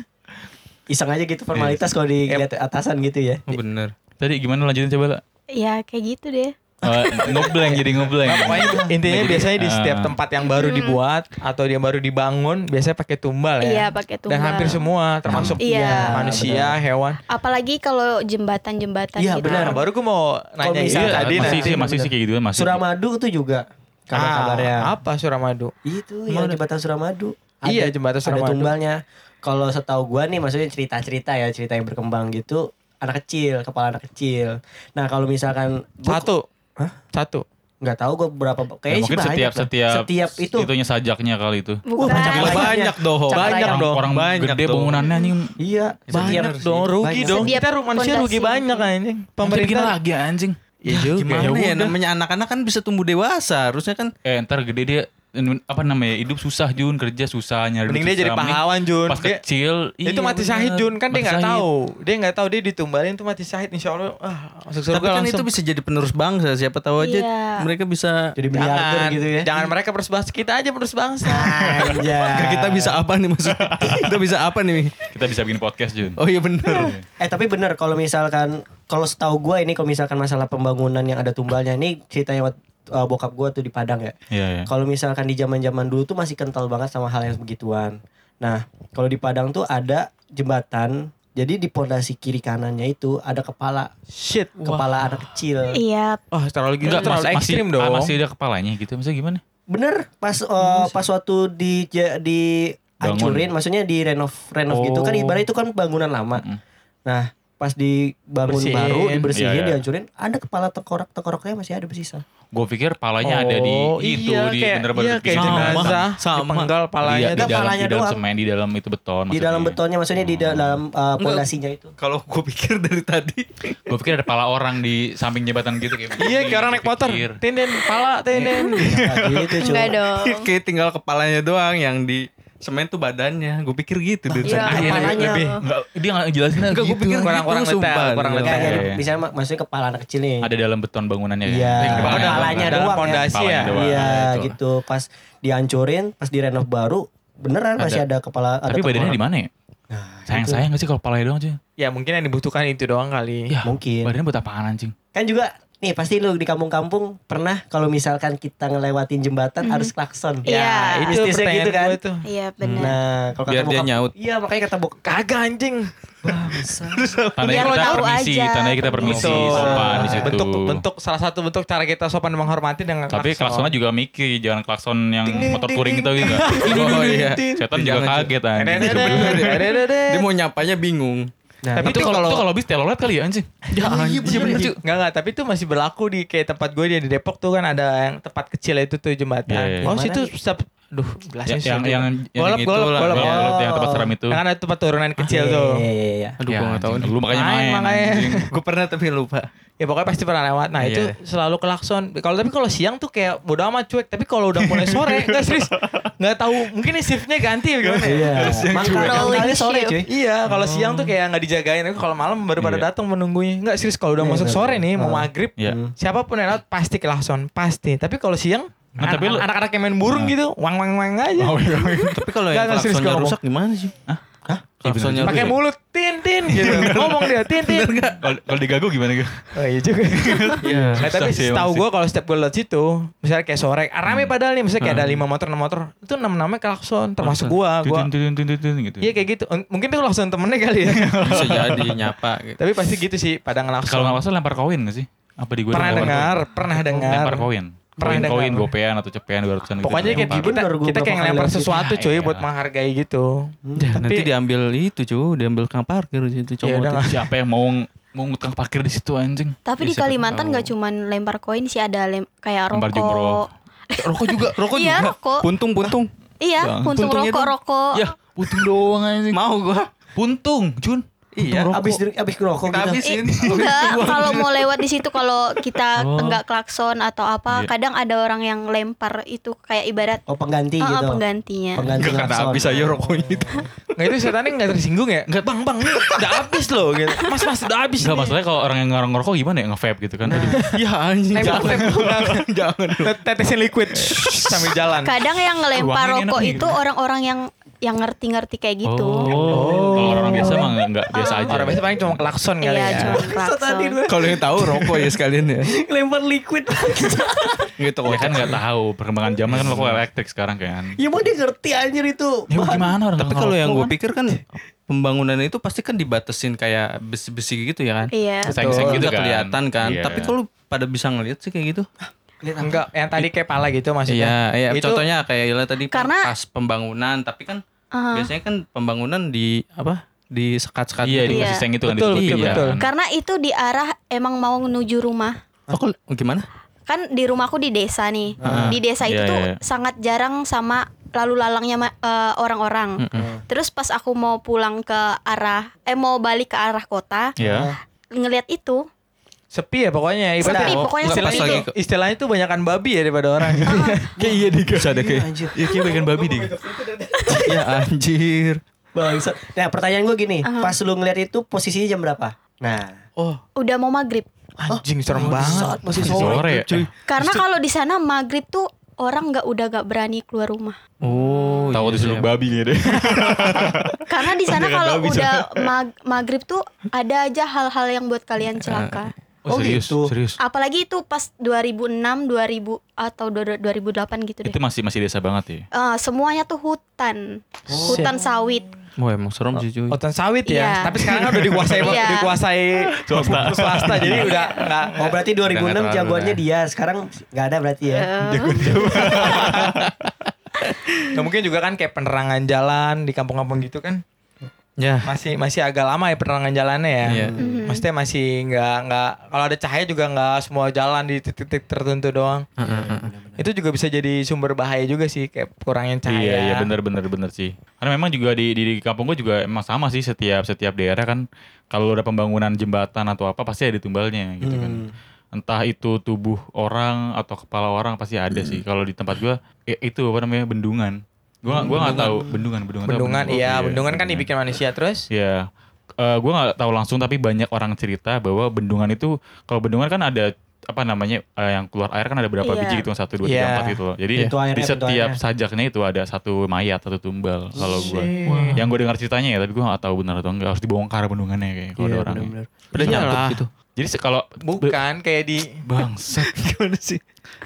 [laughs] Iseng aja gitu formalitas kalau dilihat atasan gitu ya. Oh bener. Tadi gimana lanjutin coba lah? Ya kayak gitu deh. Uh, ngeblank jadi ngeblank. Pokoknya intinya biasanya di setiap Ah. tempat yang baru dibuat atau dia baru dibangun biasanya pakai tumbal ya. Iya, pakai tumbal. Dan hampir semua termasuk Iya. manusia, hewan. Apalagi kalau jembatan-jembatan Iya, gitu. benar. Baru gue mau nanya Iya, tadi masih sih masih sih kayak gitu kan masih. Suramadu tuh juga kabar-kabarnya. Ah, apa Suramadu? Itu yang jembatan Suramadu. Iya, jembatan Suramadu. Ada tumbalnya. Kalau setahu gua nih maksudnya cerita-cerita ya, cerita yang berkembang gitu, anak kecil, kepala anak kecil. Nah, kalau misalkan Satu. Hah? Satu. nggak tahu gua berapa Ya, kayaknya sih mungkin banyak setiap setiap setiap itu itunya sajaknya kali itu. Bukan. banyak Banyak. banyak dong. Banyak dong. Orang banyak gede dong. bangunannya anjing. iya Banyak setiap- dong, rugi banyak. dong. Setiap Kita manusia rugi banyak anjing. Pemerintah lagi anjing. Iya juga. Gimana ya, udah. namanya anak-anak kan bisa tumbuh dewasa. Harusnya kan Eh ntar gede dia apa namanya hidup susah Jun kerja susah nyari Mending duit dia jadi susah. Mending pahlawan Jun. pas Dia- kecil itu iya mati syahid Jun kan dia nggak tahu dia nggak tahu dia ditumbalin tuh mati syahid insya Allah ah masuk surga Tapi kan langsung itu bisa jadi penerus bangsa. Siapa tahu aja Iya. mereka bisa Jadi miliarder jangan gitu ya. jangan mereka penerus bangsa kita aja penerus bangsa Anjay. [laughs] kita bisa apa nih maksudnya? [laughs] kita bisa apa nih? kita bisa bikin podcast Jun Oh iya bener. Eh tapi bener kalau misalkan kalau setahu gue ini kalau misalkan masalah pembangunan yang ada tumbalnya ini ceritanya uh, bokap gue tuh di Padang ya. iya iya Kalau misalkan di zaman-zaman dulu tuh masih kental banget sama hal yang begituan. Nah, kalau di Padang tuh ada jembatan. Jadi di pondasi kiri kanannya itu ada kepala shit kepala anak kecil. Iya, wah terlalu gitu terlalu masih, ekstrim masih, dong ah, masih ada kepalanya gitu maksudnya gimana Bener pas uh, pas waktu di di hancurin, maksudnya di renov renov gitu kan Oh. ibarat itu kan bangunan lama. Mm-mm. Nah, pas dibangun Bersihin. baru dibersihin Iya, iya. dihancurin ada kepala tengkorak tengkoraknya masih ada bersisa. gue pikir palanya ada di Oh, itu iya, di kayak, bener-bener iya, di- kayak sama. jenazah Sama. dipenggal palanya Iya, di Enggak, dalam, palanya di dalam doang. semen di dalam itu beton Di dalam betonnya maksudnya di dalam uh, pondasinya itu. Kalau gue pikir dari tadi gue pikir ada pala orang di samping jembatan gitu kayak iya kayak orang naik motor Pikir. tenden pala tenden Nah, gitu, [laughs] cuy. enggak dong. kayak tinggal kepalanya doang yang di semen tuh badannya. Gue pikir gitu dari Iya, tadi. kepalanya. Enggak, dia nggak jelasin Enggak, gitu. gue pikir Kurang- kurang gitu, detail, sumpah. kurang Iya. Iya, iya. misalnya mak- maksudnya kepala anak kecil nih. ada dalam beton bangunannya kan? Iya. Kepala dalam- kepalanya dalam doang ya. pondasi ya Kepalanya. Iya Itu. gitu. Pas dihancurin, pas direnov baru, beneran masih ada kepala ada Tapi badannya di mana ya? Nah, Sayang-sayang gak sih kalau palanya doang cuy? ya mungkin yang dibutuhkan itu doang kali Ya, Mungkin. Badannya buat apaan anjing? Kan juga nih pasti lu di kampung-kampung pernah kalau misalkan kita ngelewatin jembatan harus klakson. Iya. ya itu Mistisnya pertanyaan gitu kan. Iya, benar. Nah, kalau Biar kata dia nyaut. Iya, makanya kata bokap kagak anjing Tandanya Biar kita tahu permisi, aja. tandanya kita permisi, Betul. sopan di situ. bentuk bentuk salah satu bentuk cara kita sopan dan menghormati dengan Tapi klaksonnya juga mikir, jangan klakson yang motor ding, itu gitu. [laughs] Oh iya. Setan juga kaget Iya, anjing. Dia mau nyapanya bingung. Nah, Tapi itu kalau itu kalau bis telolet kali ya anjing. Ya, [laughs] iya bener cu. Enggak enggak, tapi itu masih berlaku di kayak tempat gue di Depok tuh kan ada yang tempat kecil itu tuh jembatan. Iya, iya. Oh, Yang situ Duh, jelasin Ya, yang sih. yang yang golop, itu golop, lah, golop. golop, yang tempat seram itu. Yang ada tempat turunan kecil iya, tuh. Iya, iya, iya. Aduh, Ya, gue gak tahu. anjing. Lu makanya Main, main. makanya. [laughs] Gue pernah tapi lupa. Ya pokoknya pasti pernah lewat. Nah, itu Iya. selalu klakson. Kalau tapi kalau siang tuh kayak bodo amat cuek, tapi kalau udah mulai sore [laughs] enggak serius. Enggak tahu, mungkin nih shiftnya ganti ya gimana ya? Iya. Maka Rolling kali sore cuy. Iya, kalau siang tuh kayak nggak dijagain. Tapi kalau malam baru pada Iya. datang menunggunya. Enggak serius kalau udah Iya, masuk sore nih mau Ah. maghrib, siapa pun yang lewat pasti klakson, pasti. Tapi kalau siang, Nah, tapi lu- anak-anak yang main burung Nah. gitu, wang wang wang aja. [laughs] Tapi kalau Nggak, yang nggak, serius klaksonnya rusak gimana sih? Hah? Klaksonnya Pakai mulut tin tin gitu. Ngomong dia tin tin. Kalau kalau digagu gimana gitu? Oh iya juga. [laughs] Iya. Nah, tapi setahu gue kalau setiap gue lewat situ, misalnya kayak sore, ah, rame padahal nih, misalnya kayak ada Hmm. lima motor, enam motor, itu enam namanya klakson, termasuk gua, gua. Tutun, tutun, tutun, tutun, gitu. Iya kayak gitu. Un- Mungkin tuh klakson temennya kali ya. [laughs] Bisa jadi nyapa gitu. tapi pasti gitu sih pada ngelakson. Kalau salah lempar koin nggak sih? Apa di gua pernah dengar, pernah dengar. Lempar koin. Koin, koin, gopean atau cepean 200-an gitu. Pokoknya kayak gitu, kita, gua kita berapa kayak ngelempar sesuatu Ya, cuy iya. buat menghargai gitu. Ya, Tapi- nanti diambil itu cu, diambil kang parkir Ya itu. nggak. Siapa yang mau mau ngutang parkir di situ anjing? Tapi Ya, di Kalimantan nggak cuman lempar koin sih ada lem kayak Lempar rokok. Rokok juga, rokok Iya, juga. rokok. Puntung puntung. Iya, puntung rokok rokok. Ya, puntung doang anjing. Mau gua. Puntung, Jun. Iya. Abis abis ngerokok Kita gitu. habisin. Enggak, [laughs] kalau mau lewat di situ kalau kita Oh. enggak klakson atau apa, Iya. kadang ada orang yang lempar itu kayak ibarat Oh pengganti Ah, gitu. penggantinya. Pengganti Enggak kata klakson. habis aja rokoknya itu. Nggak itu setannya nggak tersinggung ya? Nggak bang bang, udah habis loh gitu. Mas mas udah habis. Enggak masalahnya kalau orang yang ngerong ngerokok gimana ya nge-vape gitu kan. Aduh. [laughs] Ya anjing. Nembak. Jangan. Tetesin liquid sambil jalan. Kadang yang ngelempar rokok itu orang-orang yang yang ngerti-ngerti kayak gitu. Oh. Kalau orang biasa mah enggak biasa aja. Orang biasa paling cuma klakson kali Iya, ya. cuma klakson. Kalau yang tahu rokok ya sekalian ya. [laughs] Lempar liquid. [laughs] Gitu Ya kan nggak tahu perkembangan zaman kan rokok elektrik sekarang kan. ya mau dia ngerti anjir itu. Ya gimana orang Tapi nggak kalau yang gue pikir kan pembangunan itu pasti kan dibatesin kayak besi-besi gitu ya kan. Iya. Seng-seng gitu Nggak kan. kelihatan kan. Iya. Tapi kalau pada bisa ngeliat sih kayak gitu. Enggak, yang tadi kayak pala gitu maksudnya. Iya, iya. Itu Contohnya kayak Ila tadi Karena- pas pembangunan, tapi kan Aha. biasanya kan pembangunan di apa? Di sekat-sekat Iya, gitu. di Iya. seng itu kan Betul, betul, Iya. betul. Karena itu di arah emang mau menuju rumah. Oh, kalau- gimana? Kan di rumahku di desa nih. Di desa itu Iya, tuh iya. sangat jarang sama lalu lalangnya ma- eh, orang-orang. Terus pas aku mau pulang ke arah eh mau balik ke arah kota, Iya. ngelihat itu Sepi ya pokoknya. Ibaratnya- Sepi, pokoknya istilahnya sepi. itu, istilahnya itu banyakan babi ya daripada orang. [laughs] Kayak iya deh. Bisa ada kayak. Iya kayak bagian babi deh. [laughs] ya anjir. Bangsat. Nah, pertanyaan gue gini, pas lu ngeliat itu posisinya jam berapa? Nah, oh, Udah mau maghrib. anjing serem saat banget. masih Masih sore. sore ya. Cuy. Karena kalau di sana maghrib tuh orang nggak udah nggak berani keluar rumah. Oh, Tahu iya, disuruh iya. babi nih deh. [laughs] Karena di sana Jangan kalau udah mag- maghrib tuh ada aja hal-hal yang buat kalian celaka. Oh, Oh, serius, gitu. serius. Apalagi itu pas 2006, 2000 atau 2008 gitu deh. Itu masih masih desa banget ya. Eh, semuanya tuh hutan, hutan sawit. Wah, emang serem sih cuy. Otan sawit ya. Iya. Tapi sekarang kan udah dikuasai [laughs] Iya. dikuasai swasta. swasta jadi udah enggak Oh, berarti 2006 terlalu, jagoannya ya. dia. Sekarang nggak ada berarti ya. Nah, [laughs] mungkin juga kan kayak penerangan jalan di kampung-kampung gitu kan Ya. masih masih agak lama ya penerangan jalannya ya. Iya. Maksudnya masih nggak nggak kalau ada cahaya juga nggak semua jalan di titik-titik tertentu doang. Itu juga bisa jadi sumber bahaya juga sih kayak kurangnya cahaya. Iya iya benar benar benar sih. Karena memang juga di, di di kampung gue juga emang sama sih setiap setiap daerah kan kalau ada pembangunan jembatan atau apa pasti ada tumbalnya gitu kan. Entah itu tubuh orang atau kepala orang pasti ada sih. Kalau di tempat gue ya itu apa namanya bendungan. Gua gua nggak tahu bendungan bendungan. tahu Bendungan iya, bendungan kan bendungan. dibikin manusia terus. Ya, eh gue nggak tahu langsung tapi banyak orang cerita bahwa bendungan itu kalau bendungan kan ada apa namanya eh, yang keluar air kan ada berapa Iya. biji gitu satu dua tiga Iya. empat gitu loh. Jadi Pintu airnya, di setiap sajaknya itu ada satu mayat satu tumbal kalau gue. Yang gue dengar ceritanya ya tapi gue nggak tahu benar atau enggak harus dibongkar bendungannya kayak kalau ada Iya, orangnya. benar-benar. Udah nyangkut Iyalah. gitu. Jadi kalau Bukan kayak di bangsat [laughs] gimana sih?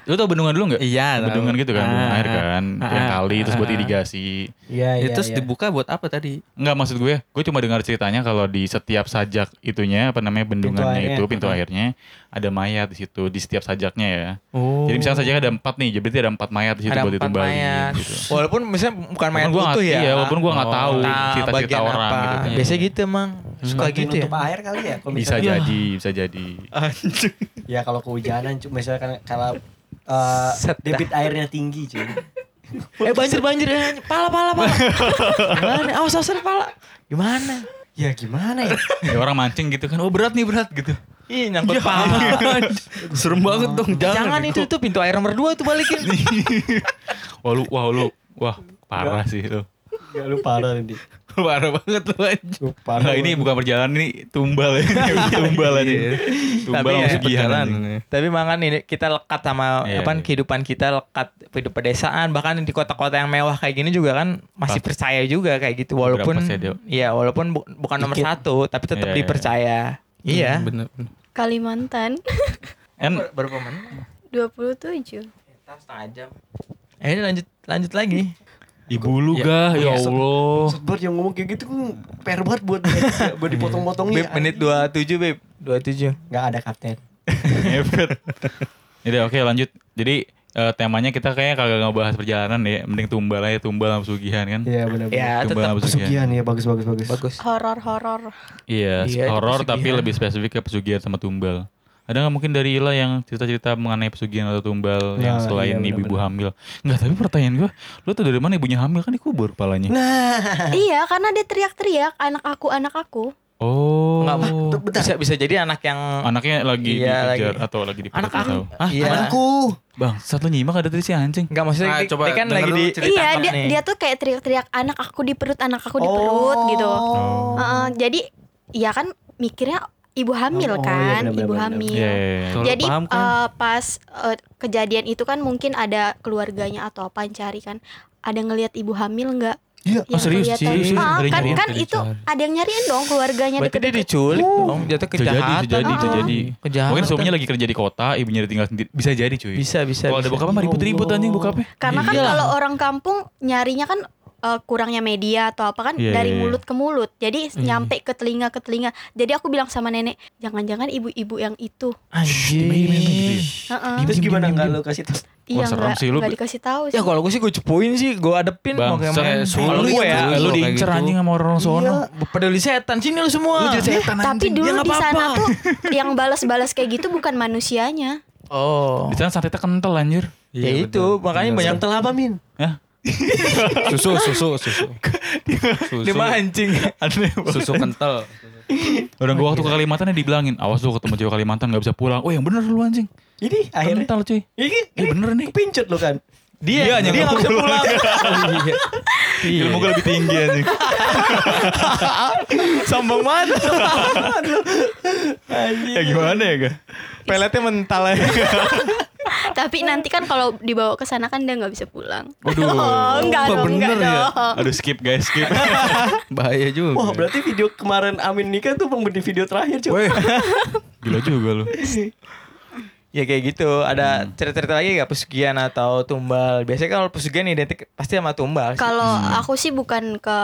Lu tau bendungan dulu nggak? Iya, tahu. Bendungan gitu kan, bendungan Ah, air kan, ah, yang ah, kali terus buat ah, irigasi. Iya, iya. Itu terus iya. dibuka buat apa tadi? Enggak maksud gue, gue cuma dengar ceritanya kalau di setiap sajak itunya apa namanya bendungannya airnya. itu pintu airnya ada mayat di situ di setiap sajaknya ya. Oh. Jadi misalnya sajaknya ada empat nih, jadi berarti ada empat mayat di situ ada buat empat ditumbalin mayat. gitu. Walaupun misalnya bukan mayat Walaupun gua utuh ya. iya, walaupun gua nggak Oh, tahu nah, cerita-cerita orang apa. gitu kan. Biasanya gitu emang. Suka Bantuin gitu ya. nutup air kali ya Bisa jadi, bisa jadi. [laughs] Ya kalau kehujanan misalnya kalau eh, Set dah. debit airnya tinggi cuy. [laughs] Eh banjir banjir ya. Pala pala pala. Gimana? Awas awas pala. Gimana? Ya gimana ya? Ya orang mancing gitu kan, oh berat nih berat gitu. Ih nyangkut pala. Serem banget dong, jangan. Jangan itu tuh pintu air nomor 2 tuh balikin. [laughs] Wah lu, wah lu, wah parah sih lu. Ya lu parah nih. [laughs] parah banget lu anjing. Lu parah. Nah, ini bukan perjalanan ini tumbal ya. [laughs] tumbal aja. Tumbal Tapi sama ya. Tapi mangan ini kita lekat sama Iya, apa iya. kehidupan kita lekat hidup pedesaan bahkan di kota-kota yang mewah kayak gini juga kan masih Pasti. percaya juga kayak gitu walaupun iya walaupun bu- bukan nomor Dikit. satu tapi tetap Iya, iya. dipercaya. Iya. Bener. bener. Kalimantan [laughs] Kan Berapa menit? 27. Setengah jam. Eh ini lanjut lanjut lagi. Ibu lu Ya, gah, ya iya, Allah. Sebar yang ngomong kayak gitu kan per banget buat [laughs] buat dipotong-potongnya. Beb menit 27 Beb 27 Enggak ada kapten. [laughs] Hebat. Jadi oke lanjut. Jadi eh, temanya kita kayaknya kagak ngebahas perjalanan ya, mending tumbal aja tumbal sama pesugihan kan. Iya benar. Ya Tumbal sama pesugihan. Pesugihan ya bagus bagus bagus. bagus Horor-horor. Iya, Iya, itu horor tapi lebih spesifik ke pesugihan sama tumbal. Ada nggak mungkin dari Ila yang cerita-cerita mengenai pesugihan atau tumbal yang Nah, selain iya, ibu-ibu benar-benar. hamil? Enggak, tapi pertanyaan gua, lu tuh dari mana ibunya hamil kan dikubur palanya? Nah, [laughs] iya, karena dia teriak-teriak anak aku, anak aku. Oh. Enggak bentar. bisa bisa jadi anak yang Anaknya lagi Iya, dikejar lagi. atau lagi di Anak tahu. aku. Iya. anakku. Bang, satu nyimak ada tadi si anjing. Enggak maksudnya Ah, dia, coba dia kan lagi di cerita. iya, dia nih. dia tuh kayak teriak-teriak anak aku di perut, anak aku di perut gitu. Oh. Heeh, jadi ya kan mikirnya ibu hamil Oh, iya, kan, benar, ibu benar, hamil. Iya, iya, iya. Kalau Jadi paham kan? eh, pas eh, kejadian itu kan mungkin ada keluarganya atau apa yang cari kan. Ada ngelihat ibu hamil nggak? Iya. Yang serius? kelihatan. Serius? Ah, Ada kan kan itu ada yang nyariin dong keluarganya Berarti dia deket-deket. diculik dong, jatuh Bisa kejahatan. jadi, bisa jadi, bisa Ah. jadi. Kejahatan. Mungkin suaminya lagi kerja di kota, ibunya tinggal sendiri. Bisa jadi cuy. Bisa bisa. Kalau ada bokapnya mah ribut-ribut anjing bokapnya. Karena kan Iyalah. kalau orang kampung nyarinya kan eh, kurangnya media atau apa kan Iya, dari iya, iya. mulut ke mulut. Jadi nyampe ke telinga ke telinga. Jadi aku bilang sama nenek, jangan-jangan ibu-ibu yang itu. Terus gimana enggak lu kasih tahu? Iya serem nggak sih, lu- nggak dikasih tahu sih. Ya kalau gue sih gue cepuin sih, gue adepin Bang, mau kayak mana. Kalau gue ya, lu kayak diincer gitu. anjing sama orang sono. Iya, peduli setan sini lu semua. Lu jadi setan Tapi dulu Ya, nggak di sana apa-apa. tuh yang balas-balas kayak gitu bukan manusianya. Oh. Di sana santetnya kental anjir. Ya Iya, itu, makanya banyak Kental apa, Min? Hah? Susu susu susu. Susu. dia mancing. Aneh Susu kental. Orang gua waktu ke Kalimantan ya dibilangin, awas lu ketemu cewek Kalimantan gak bisa pulang. Oh yang bener lu anjing. Ini akhirnya Kental cuy. ini Iya bener nih. kepincut lu kan. Dia, Dia dia, nggak bisa pulang. pulang. [laughs] Iya. Ilmu gue lebih tinggi anjing. [laughs] Sombong banget. [laughs] ya gimana ya ga? Peletnya mental ya. [laughs] Tapi nanti kan kalau dibawa ke sana kan dia nggak bisa pulang. Waduh. [laughs] Oh, enggak dong, enggak bener ya? dong. Aduh skip guys skip. [laughs] Bahaya juga. Wah, berarti video kemarin Amin nikah tuh di video terakhir. Weh. Gila juga lu. ya kayak gitu. Ada cerita-cerita lagi gak pesugihan atau tumbal? Biasanya kalau pesugihan identik pasti sama tumbal. sih. Kalau aku sih bukan ke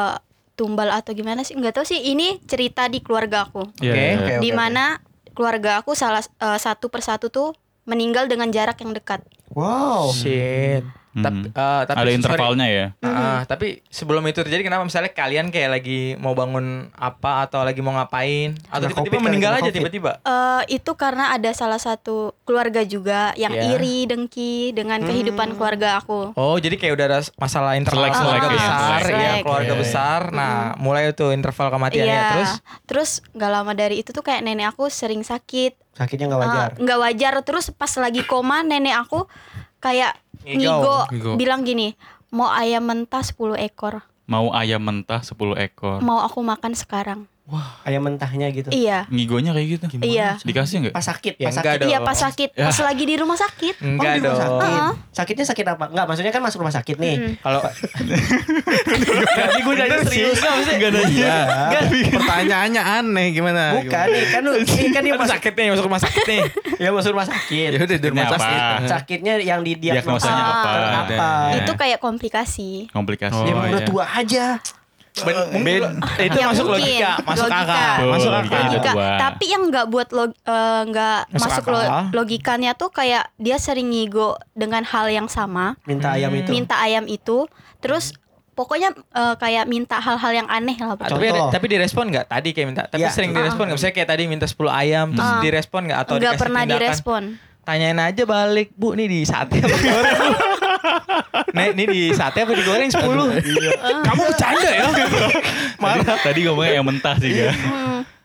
tumbal atau gimana sih nggak tahu sih ini cerita di keluarga aku Iya, Oke. iya, iya. Oke, di oke. mana keluarga aku salah eh, satu persatu tuh meninggal dengan jarak yang dekat Wow. Shit. Hmm. Tapi, eh, tapi Ada sorry. intervalnya ya. Ah, tapi sebelum itu terjadi kenapa misalnya kalian kayak lagi mau bangun apa atau lagi mau ngapain atau tiba-tiba meninggal aja tiba-tiba Eh, itu karena ada salah satu keluarga juga yang Iya. iri dengki dengan kehidupan keluarga aku Oh jadi kayak udah ada masalah interval Selek, keluarga selek, iya, besar, selek. ya keluarga Oke. besar. Nah mulai tuh interval kematiannya Iya. terus. terus nggak lama dari itu tuh kayak nenek aku sering sakit Sakitnya nggak wajar. Eh, nggak wajar terus pas lagi koma nenek aku kayak Ngigo. ngigo, Ngigo. bilang gini mau ayam mentah 10 ekor Mau ayam mentah 10 ekor. mau aku makan sekarang Ayam mentahnya gitu. iya Ngigonya kayak gitu. Iya. Dikasih nggak? Pas sakit, Ya, pas enggak sakit. dong. iya pas sakit Ya. pas lagi di rumah sakit Enggak oh, di rumah dong. sakit. Heeh. Sakitnya sakit apa? Enggak, maksudnya kan masuk rumah sakit nih. Mm. Kalau Tadi gue nanya serius nggak maksudnya? Enggak nanya. Iya. Pertanyaannya aneh gimana? Bukan nih, kan lu ini kan dia masuk sakit nih masuk rumah sakit nih. [laughs] ya masuk rumah sakit. Ya udah di rumah sakit. Sakitnya yang di Diagnosanya Ah. apa? apa? itu kayak komplikasi Komplikasi. Ya Oh, udah iya. tua aja. Ben- mungkin itu Ya, masuk mungkin. logika, masuk Logika. akal, Betul, masuk logika. akal. Logika. tapi yang nggak buat log eh, nggak Masuk masuk lo- logikanya tuh kayak dia sering ngigo dengan hal yang sama Minta ayam itu. minta ayam itu terus pokoknya eh, kayak minta hal-hal yang aneh lah Ah, tapi ada, tapi direspon nggak tadi kayak minta tapi Iya. sering direspon nggak misalnya kayak tadi minta 10 ayam terus Ah. direspon nggak atau nggak pernah tindakan? direspon tanyain aja balik bu nih di bu [laughs] Nek, ini di sate apa digoreng? 10 kamu bercanda ya? Tadi, tadi ngomongnya yang mentah sih ya.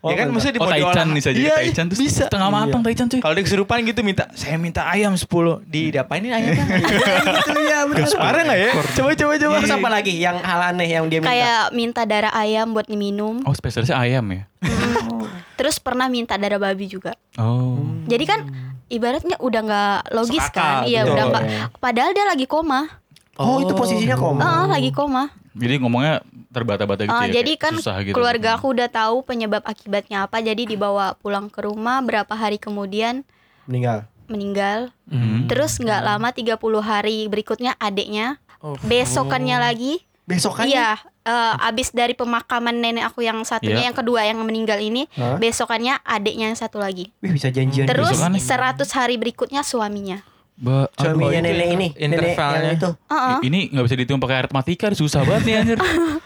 ya kan maksudnya Oh mau Taichan diolah- bisa jadi Iya, Taichan. Terus bisa. setengah matang Taichan cuy. kalau dia kesurupan gitu minta saya minta ayam 10 di diapain ini ayamnya [laughs] Itu ya benar. parah nggak ya? Coba coba coba. Terus apa lagi yang hal aneh yang dia minta? kayak minta darah ayam buat diminum. Oh spesialisnya ayam ya. terus pernah minta darah babi juga. Oh. jadi kan ibaratnya udah nggak logis Masuk akal, kan iya betul. udah nggak padahal dia lagi koma Oh, itu posisinya koma. Ah, lagi koma Jadi ngomongnya terbata-bata gitu Ah, ya. jadi kan susah gitu. keluarga aku udah tahu penyebab akibatnya apa jadi dibawa pulang ke rumah berapa hari kemudian Meninggal. meninggal Hmm. terus nggak lama 30 hari berikutnya adiknya besokannya lagi Besokannya. iya eh, abis dari pemakaman nenek aku yang satunya Iya. yang kedua yang meninggal ini Hah? besokannya adiknya yang satu lagi Wih, bisa janjian. terus besokannya? 100 hari berikutnya suaminya Ba, aduh, Suaminya itu nenek ini, nenek intervalnya. yang itu. Heeh. Ini nggak bisa dihitung pakai aritmatika, susah banget nih anjir.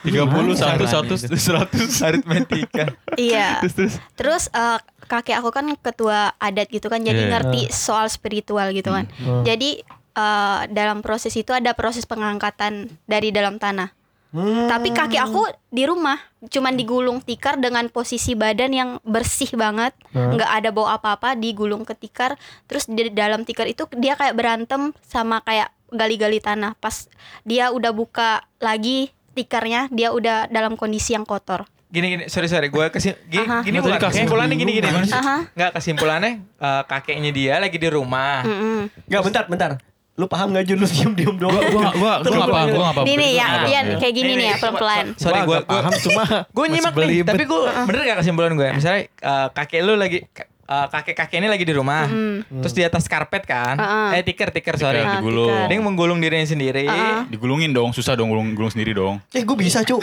30, 100, 100, 100. aritmetika iya [laughs] Terus terus. terus eh, kakek aku kan ketua adat gitu kan jadi Iya. ngerti soal spiritual gitu kan Hmm. jadi eh, dalam proses itu ada proses pengangkatan dari dalam tanah Hmm. tapi kaki aku di rumah cuman digulung tikar dengan posisi badan yang bersih banget Hmm. nggak ada bau apa-apa digulung ke tikar terus di dalam tikar itu dia kayak berantem sama kayak gali-gali tanah pas dia udah buka lagi tikarnya dia udah dalam kondisi yang kotor gini gini sorry sorry gue kesim gini, Aha. gini bukan kesimpulannya gini gini? Aha. nggak kesimpulannya eh, kakeknya dia lagi di rumah Mm-mm. Enggak, bentar, bentar. Lu paham gak Jun? Lu diem-diem doang. Gua gua gua nggak paham, gua nggak paham. Ini nih ya? Ian Ya. kayak gini Ini, nih ya ini, pelan-pelan. sorry gue Gua paham cuma gue masih nyimak nih tapi gue bener gak kesimpulan gue misalnya eh, kakek lu lagi eh, kakek kakek ini lagi di rumah terus di atas karpet kan Heeh. eh tikar tikar sorry Ah, digulung. tikar. dia menggulung dirinya sendiri Heeh. Digulungin dong, susah dong gulung, gulung sendiri dong. Eh, gue bisa, Cuk.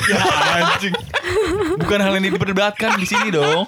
Anjing. Bukan hal yang diperdebatkan di sini dong.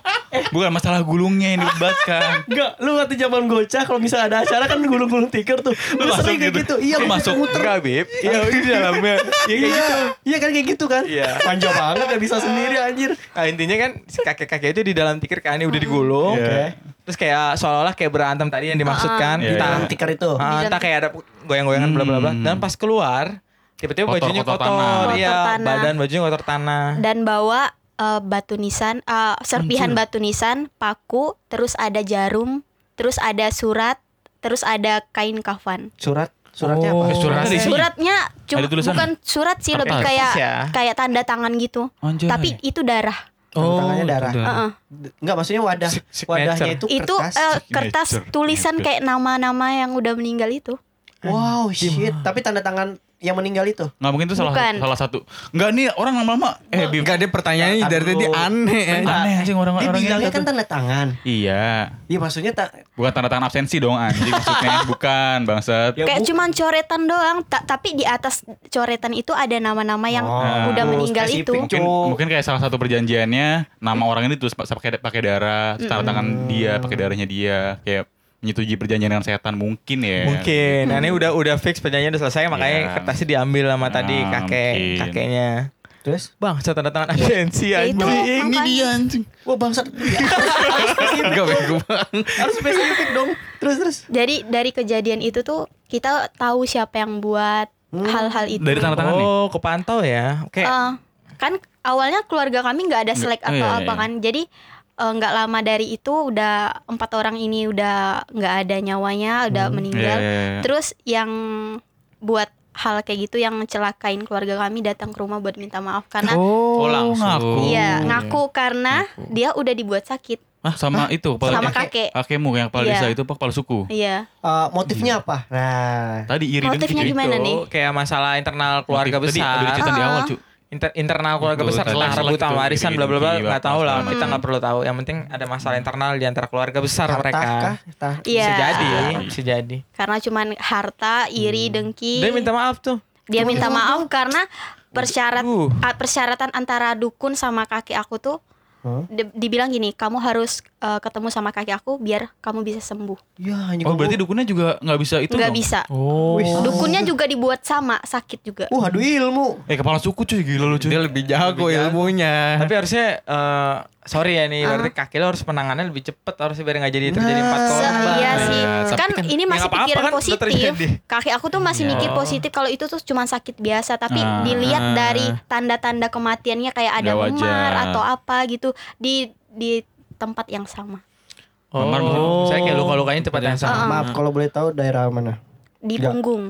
Bukan masalah gulungnya yang diperdebatkan. Enggak, lu waktu zaman gocah kalau misalnya ada acara kan gulung-gulung tikar tuh. Lu, masuk sering kayak gitu. gitu. Iya, Lu masuk. muter. enggak bib iya di dalamnya iya kayak Iya, gitu iya kan kayak gitu kan? Iya. Manja banget gak bisa sendiri anjir. Nah, intinya kan si kakek-kakek itu di dalam tikar kan ini udah digulung. Iya. Terus kayak seolah-olah kayak berantem tadi yang dimaksudkan. Iya, entah, iya. Tikar itu. ah, entah kayak ada goyang-goyangan bla bla bla. Hmm. Dan pas keluar tiba-tiba Kotor, bajunya kotor kotor, iya Kotor tanah. badan bajunya kotor tanah. Dan bawa eh, batu nisan, eh, serpihan batu nisan, paku, terus ada jarum, terus ada surat, terus ada kain kafan. Surat suratnya Oh. apa? Suratnya di sini. Suratnya cuma bukan surat sih, lebih kayak ya? kayak tanda tangan gitu. Anjay. Tapi itu darah. Oh, tangannya darah. udah. Heeh. Enggak maksudnya wadah signature. wadahnya itu Itu kertas. eh, kertas Signature. tulisan kayak nama-nama yang udah meninggal itu. Wow, shit. Tapi tanda tangan yang meninggal itu. Nggak mungkin itu salah Bukan. salah satu. Enggak nih orang lama-lama eh Bim. Enggak dia pertanyaannya Ntar dari tadi aneh. ya. Aneh anjing orang-orang Dibilangnya gitu. kan tanda tangan. Iya. Iya maksudnya tak Bukan tanda tangan absensi dong anjing maksudnya. [laughs] Bukan bangsat. Ya, kayak bu- cuman coretan doang, ta- tapi di atas coretan itu ada nama-nama yang Oh, udah meninggal itu. Mungkin, mungkin kayak salah satu perjanjiannya nama orang ini terus pakai pakai darah, tanda tangan dia, pakai darahnya dia, kayak menyetujui perjanjian dengan setan mungkin ya. Mungkin. Nah, ini udah udah fix perjanjian udah selesai makanya Iya. kertasnya diambil sama tadi Ah, kakek mungkin. kakeknya. Terus Bang, saya tanda tangan agensi Ya itu, anjing. makanya. anjing. Wah bangsat ya, [laughs] Enggak bego harus spesifik dong. Terus terus. Jadi dari kejadian itu tuh kita tahu siapa yang buat Hmm. hal-hal itu. Dari tanda tangan nih. Oh, kepantau ya. Oke. Eh, kan awalnya keluarga kami nggak ada selek atau iya, apa iya. kan. Jadi eh, nggak lama dari itu udah empat orang ini udah nggak ada nyawanya, udah meninggal. Iya, iya, iya. Terus yang buat hal kayak gitu yang celakain keluarga kami datang ke rumah buat minta maaf karena Oh, langsung. iya ngaku karena dia udah dibuat sakit Ah, sama itu kepala sama kakek. kakekmu yang kepala Iya. desa itu apa kepala suku. Iya. Eh, motifnya apa? Nah, Tadi iri Motifnya cuy. gimana nih? Itu kayak masalah internal keluarga Motif- Tadi besar. diceritain di awal, cu. Inter- internal keluarga besar masalah rebutan warisan bla bla bla nggak tahu lah kita Hmm. nggak perlu tahu yang penting ada masalah internal di antara keluarga besar harta mereka kah? Iya. bisa jadi Iya. bisa jadi Karena cuman harta, iri, dengki. dia minta maaf tuh Dia minta maaf karena persyarat Uh. persyaratan antara dukun sama kakek aku tuh di- dibilang gini, kamu harus eh, ketemu sama kakek aku biar kamu bisa sembuh. Ya, anjing Oh, gua- berarti dukunnya juga nggak bisa itu Nggak dong? bisa. oh Wih. Dukunnya juga dibuat sama, sakit juga. Wah, aduh ilmu. Eh, kepala suku cuy, gila lu cuy. Dia lebih jago ilmunya. tapi harusnya eh, sorry ya nih Ah. berarti kakek lo harus penanganannya lebih cepet harus biar nggak jadi terjadi empat Nah. korban iya sih. Tapi kan kan- ini ya masih apa-apa pikiran kan, positif. Kakek aku tuh masih Iya. mikir positif kalau itu tuh cuma sakit biasa, tapi Ah. dilihat dari tanda-tanda kematiannya kayak ada memar atau apa gitu di di tempat yang sama. oh mungkin. saya kayak luka lukanya tempat yang sama Ah. Maaf kalau boleh tahu daerah mana? Di Nggak. punggung.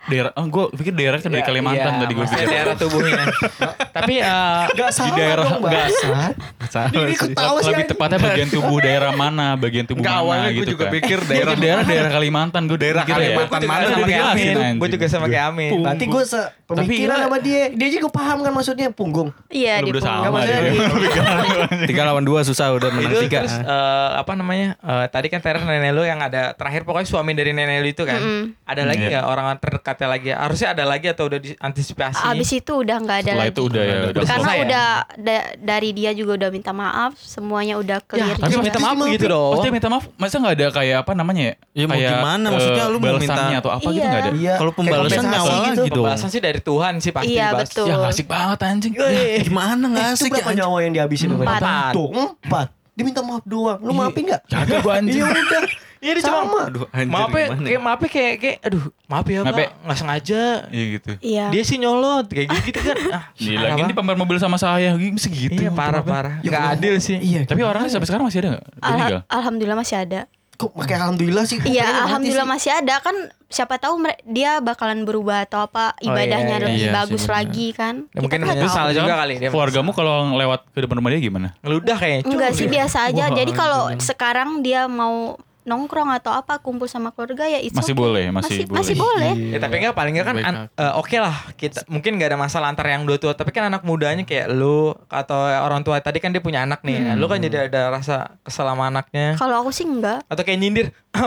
Daerah, oh, gue pikir daerah kan dari Ya, Kalimantan iya, tadi gue pikir. daerah tubuhnya [laughs] tapi eh, Gak salah daerah- dong, bangsat. Salah Ini sih. ketawa sih. Lebih tepatnya bagian tubuh daerah mana, bagian tubuh Nggak, mana awalnya gue gitu juga kan. pikir Gua daerah pikir daerah daerah Kalimantan, gue Daerah Kalimantan gue mana sama kayak Amin gue juga sama kayak Amin Berarti gue se pemikiran sama dia. Dia juga paham kan maksudnya punggung. Iya di punggung. [laughs] Tiga lawan dua susah udah menang itu tiga. terus eh, apa namanya eh, tadi kan Teres nenek lu yang ada terakhir pokoknya suami dari nenek lu itu kan ada lagi Iya. nggak orang terdekatnya lagi harusnya ada lagi atau udah diantisipasi Abis itu udah nggak ada Setelah lagi. itu udah ya, udah Karena selesai ya? udah da- dari dia juga udah minta maaf, semuanya udah clear. tapi juga. minta maaf gitu dong Pasti minta maaf, masa nggak ada kayak apa namanya ya? Ya, mau kayak, gimana? eh, Maksudnya lu mau balasannya minta- atau apa gitu Iya. nggak ada? Iya. Kalau pembalasan nyawa gitu. dong. Pembalasan sih dari Tuhan sih pasti Iya, betul. Ya asik banget anjing. Eh, Gimana Eh, itu asik berapa ya? nyawa yang dihabisin? Empat. Tuh, empat. Dia minta maaf doang. Lu maafin gak? Kagak gua anjing. Iya udah. [laughs] Iya dia cuma Sama. Aduh, anjir, maaf ya gimana kayak maaf ya kayak kayak aduh maaf ya Maaf ya. Mbak, nggak sengaja Iya gitu. Iya. dia sih nyolot kayak gitu, gitu kan ah Nih parah lagi di pamer mobil sama saya gitu segitu. iya parah parah nggak adil sih Iya. Tapi orangnya sampai sekarang masih ada nggak? Udah Alha- meninggal? Alhamdulillah masih ada. Kok pakai alhamdulillah sih? Iya, alhamdulillah sih. masih ada kan. Siapa tahu dia bakalan berubah atau apa ibadahnya iya, lebih iya sih, bagus benar. lagi kan. Ya, mungkin nggak menyesal juga kali dia Keluargamu kalau lewat ke depan rumah dia gimana? ngeludah kayaknya. Enggak sih biasa aja. Wah, Jadi kalau sekarang dia mau nongkrong atau apa kumpul sama keluarga ya it's Masih okay. boleh, masih masih, boleh. masih boleh. Ya tapi enggak paling enggak kan an- eh, oke lah kita mungkin nggak ada masalah antara yang dua tua tapi kan anak mudanya kayak lu atau orang tua tadi kan dia punya anak nih. Lu kan jadi ada rasa kesel sama anaknya Kalau aku sih enggak. atau kayak nyindir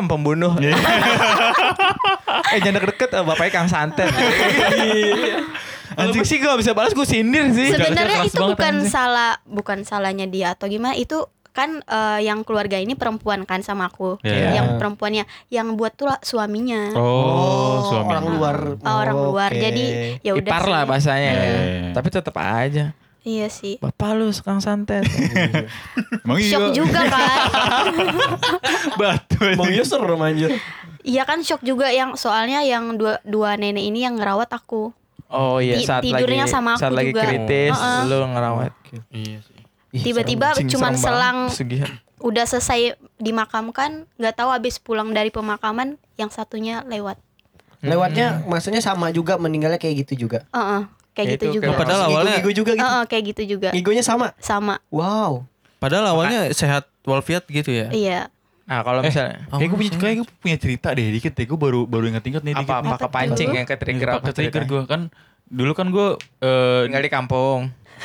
pembunuh. [laughs] eh jangan deket-deket eh, bapaknya Kang Santet. [laughs] Anjing sih gak bisa balas gue sindir sih. Sebenarnya itu bukan anjing. salah bukan salahnya dia atau gimana itu kan eh, yang keluarga ini perempuan kan sama aku. Iya. Yang perempuannya yang buat tuh suaminya. Oh, suami. orang luar. Oh, orang luar. Jadi ya udah Ipar sih. lah bahasanya. Iya. Tapi tetap aja. Iya sih. Bapak lu Kang Santet. [laughs] Emang iya. Shock juga kan. [laughs] Batu. Bang iya serem anjir. Iya kan shock juga yang soalnya yang dua dua nenek ini yang ngerawat aku. Oh iya Ti- saat tidurnya lagi sama saat aku lagi juga. kritis Heeh. lu ngerawat. Iya sih. Tiba-tiba serem selang. Pesugihan. udah selesai dimakamkan nggak tahu habis pulang dari pemakaman yang satunya lewat. Lewatnya maksudnya sama juga meninggalnya kayak gitu juga. Heeh, kayak Ya gitu itu juga kayak Padahal awalnya ngigo juga gitu. Heeh, kayak gitu juga Ngigonya sama. sama Wow. padahal awalnya sehat walafiat gitu ya. iya Nah kalau misalnya Kayak gue punya, kayak gue punya cerita deh dikit deh. Gue baru baru inget-inget nih dikit. apa apa kepancing yang ke trigger apa Ke trigger gue kan dulu kan gue eh Tinggal di kampung.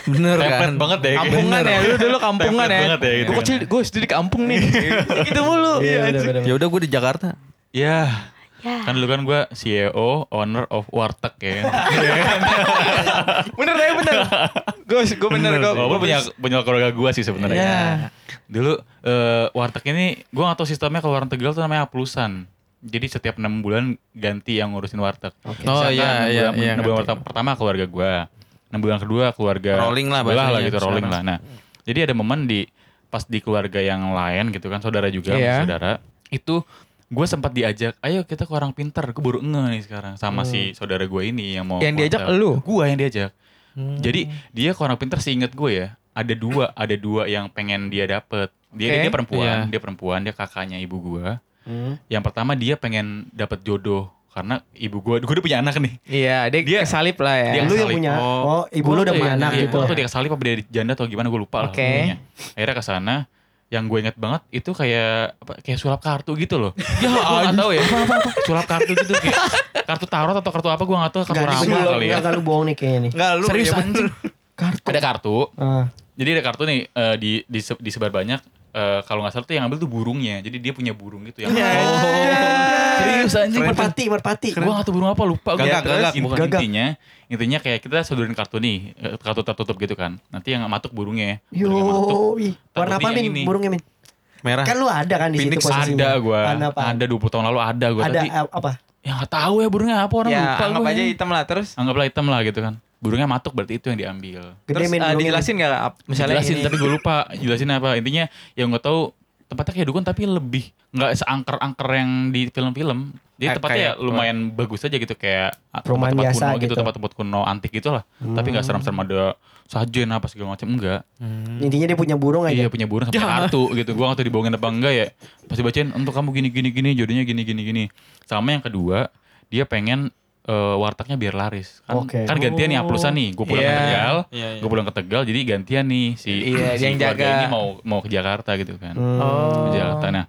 Bener Template kan? banget deh. Kampungan ya, lu dulu kampungan ya. banget ya gitu Gue kan. kecil, gue SD di kampung nih. gitu mulu. Iya, benar-benar. Ya udah gue di Jakarta. Ya. ya Kan dulu kan gue CEO, owner of Warteg ya. [laughs] Bener ya bener. Gue gue bener gue. Oh, gue punya punya keluarga gue sih sebenarnya. Iya. Dulu eh, warteg ini gue gak tahu sistemnya kalau orang Tegal tuh namanya aplusan. Jadi setiap enam bulan ganti yang ngurusin warteg. Oh, Misalkan iya, iya, bulan, iya, bulan warteg pertama keluarga gue, enam bulan kedua keluarga Rolling lah lah gitu rolling sekarang. lah. Nah, jadi ada momen di pas di keluarga yang lain gitu kan saudara juga Iya. saudara itu gue sempat diajak ayo kita ke orang pinter gue baru nge nih sekarang sama si saudara gue ini yang mau Yang diajak elu? gue yang diajak jadi dia ke orang pinter seinget gue ya ada dua ada dua yang pengen dia dapet dia Oke. dia perempuan Iya. dia perempuan dia kakaknya ibu gue Hmm. yang pertama dia pengen dapet jodoh karena ibu gue gue udah punya anak nih Iya, dia, Dia- kesalip lah ya. dia Lu yang punya Oh. oh, ibu lu udah punya tuh anak iya, gitu. tuh dia kesalip apa dia janda atau gimana gue lupa lah Oke. akhirnya ke sana yang gue inget banget itu kayak apa kayak sulap kartu gitu loh [laughs] ya gue gak tahu ya sulap kartu gitu kayak kartu tarot atau kartu apa gue gak tahu kartu ramal kali ya enggak lu bohong nih kayaknya nih. Enggak lu. serius ya, anjing ada kartu Ah. jadi ada kartu nih eh, di, di disebar banyak eh, kalau nggak salah tuh yang ngambil tuh burungnya jadi dia punya burung gitu yang serius anjing Merpati, merpati. Gue gak tau burung apa lupa Gagak, gagak, bukan gagak. intinya intinya kayak kita sodorin kartu nih eh, kartu tertutup gitu kan nanti yang matuk burungnya Burung yang matuk, Yo, warna apa min? Burungnya min? Merah. Kan lu ada kan di situ Phoenix posisinya. ada gue Ada apa? ada 20 tahun lalu ada gue Ada tapi eh, apa? ya gak tahu ya burungnya apa orang ya, lupa anggap gua aja ya. hitam lah terus. anggaplah hitam lah gitu kan burungnya matuk berarti itu yang diambil Gede terus burungnya, dijelasin gak ap- misalnya jelasin ini, tapi gue lupa jelasin apa intinya yang gue tahu tempatnya kayak dukun tapi lebih nggak seangker-angker yang di film-film jadi Eh, tempatnya ya kayak- lumayan bagus aja gitu kayak tempat-tempat biasa kuno gitu gitu. tempat-tempat kuno antik gitu lah tapi nggak serem-serem ada sajen apa segala macam enggak min. Intinya dia punya burung aja. Iya punya burung sampai kartu gitu. Gua nggak tahu dibohongin apa enggak ya. Pasti bacain untuk kamu gini gini gini jodohnya gini gini gini. Sama yang kedua dia pengen eh, wartegnya biar laris. Kan, Oke. kan gantian nih aplusan nih. Gue pulang ke Iya. Tegal, Iya, iya. gue pulang ke Tegal. Jadi gantian nih si, Iya, si yang jaga. ini mau mau ke Jakarta gitu kan. Hmm. Oh. Ke Jakarta. Nah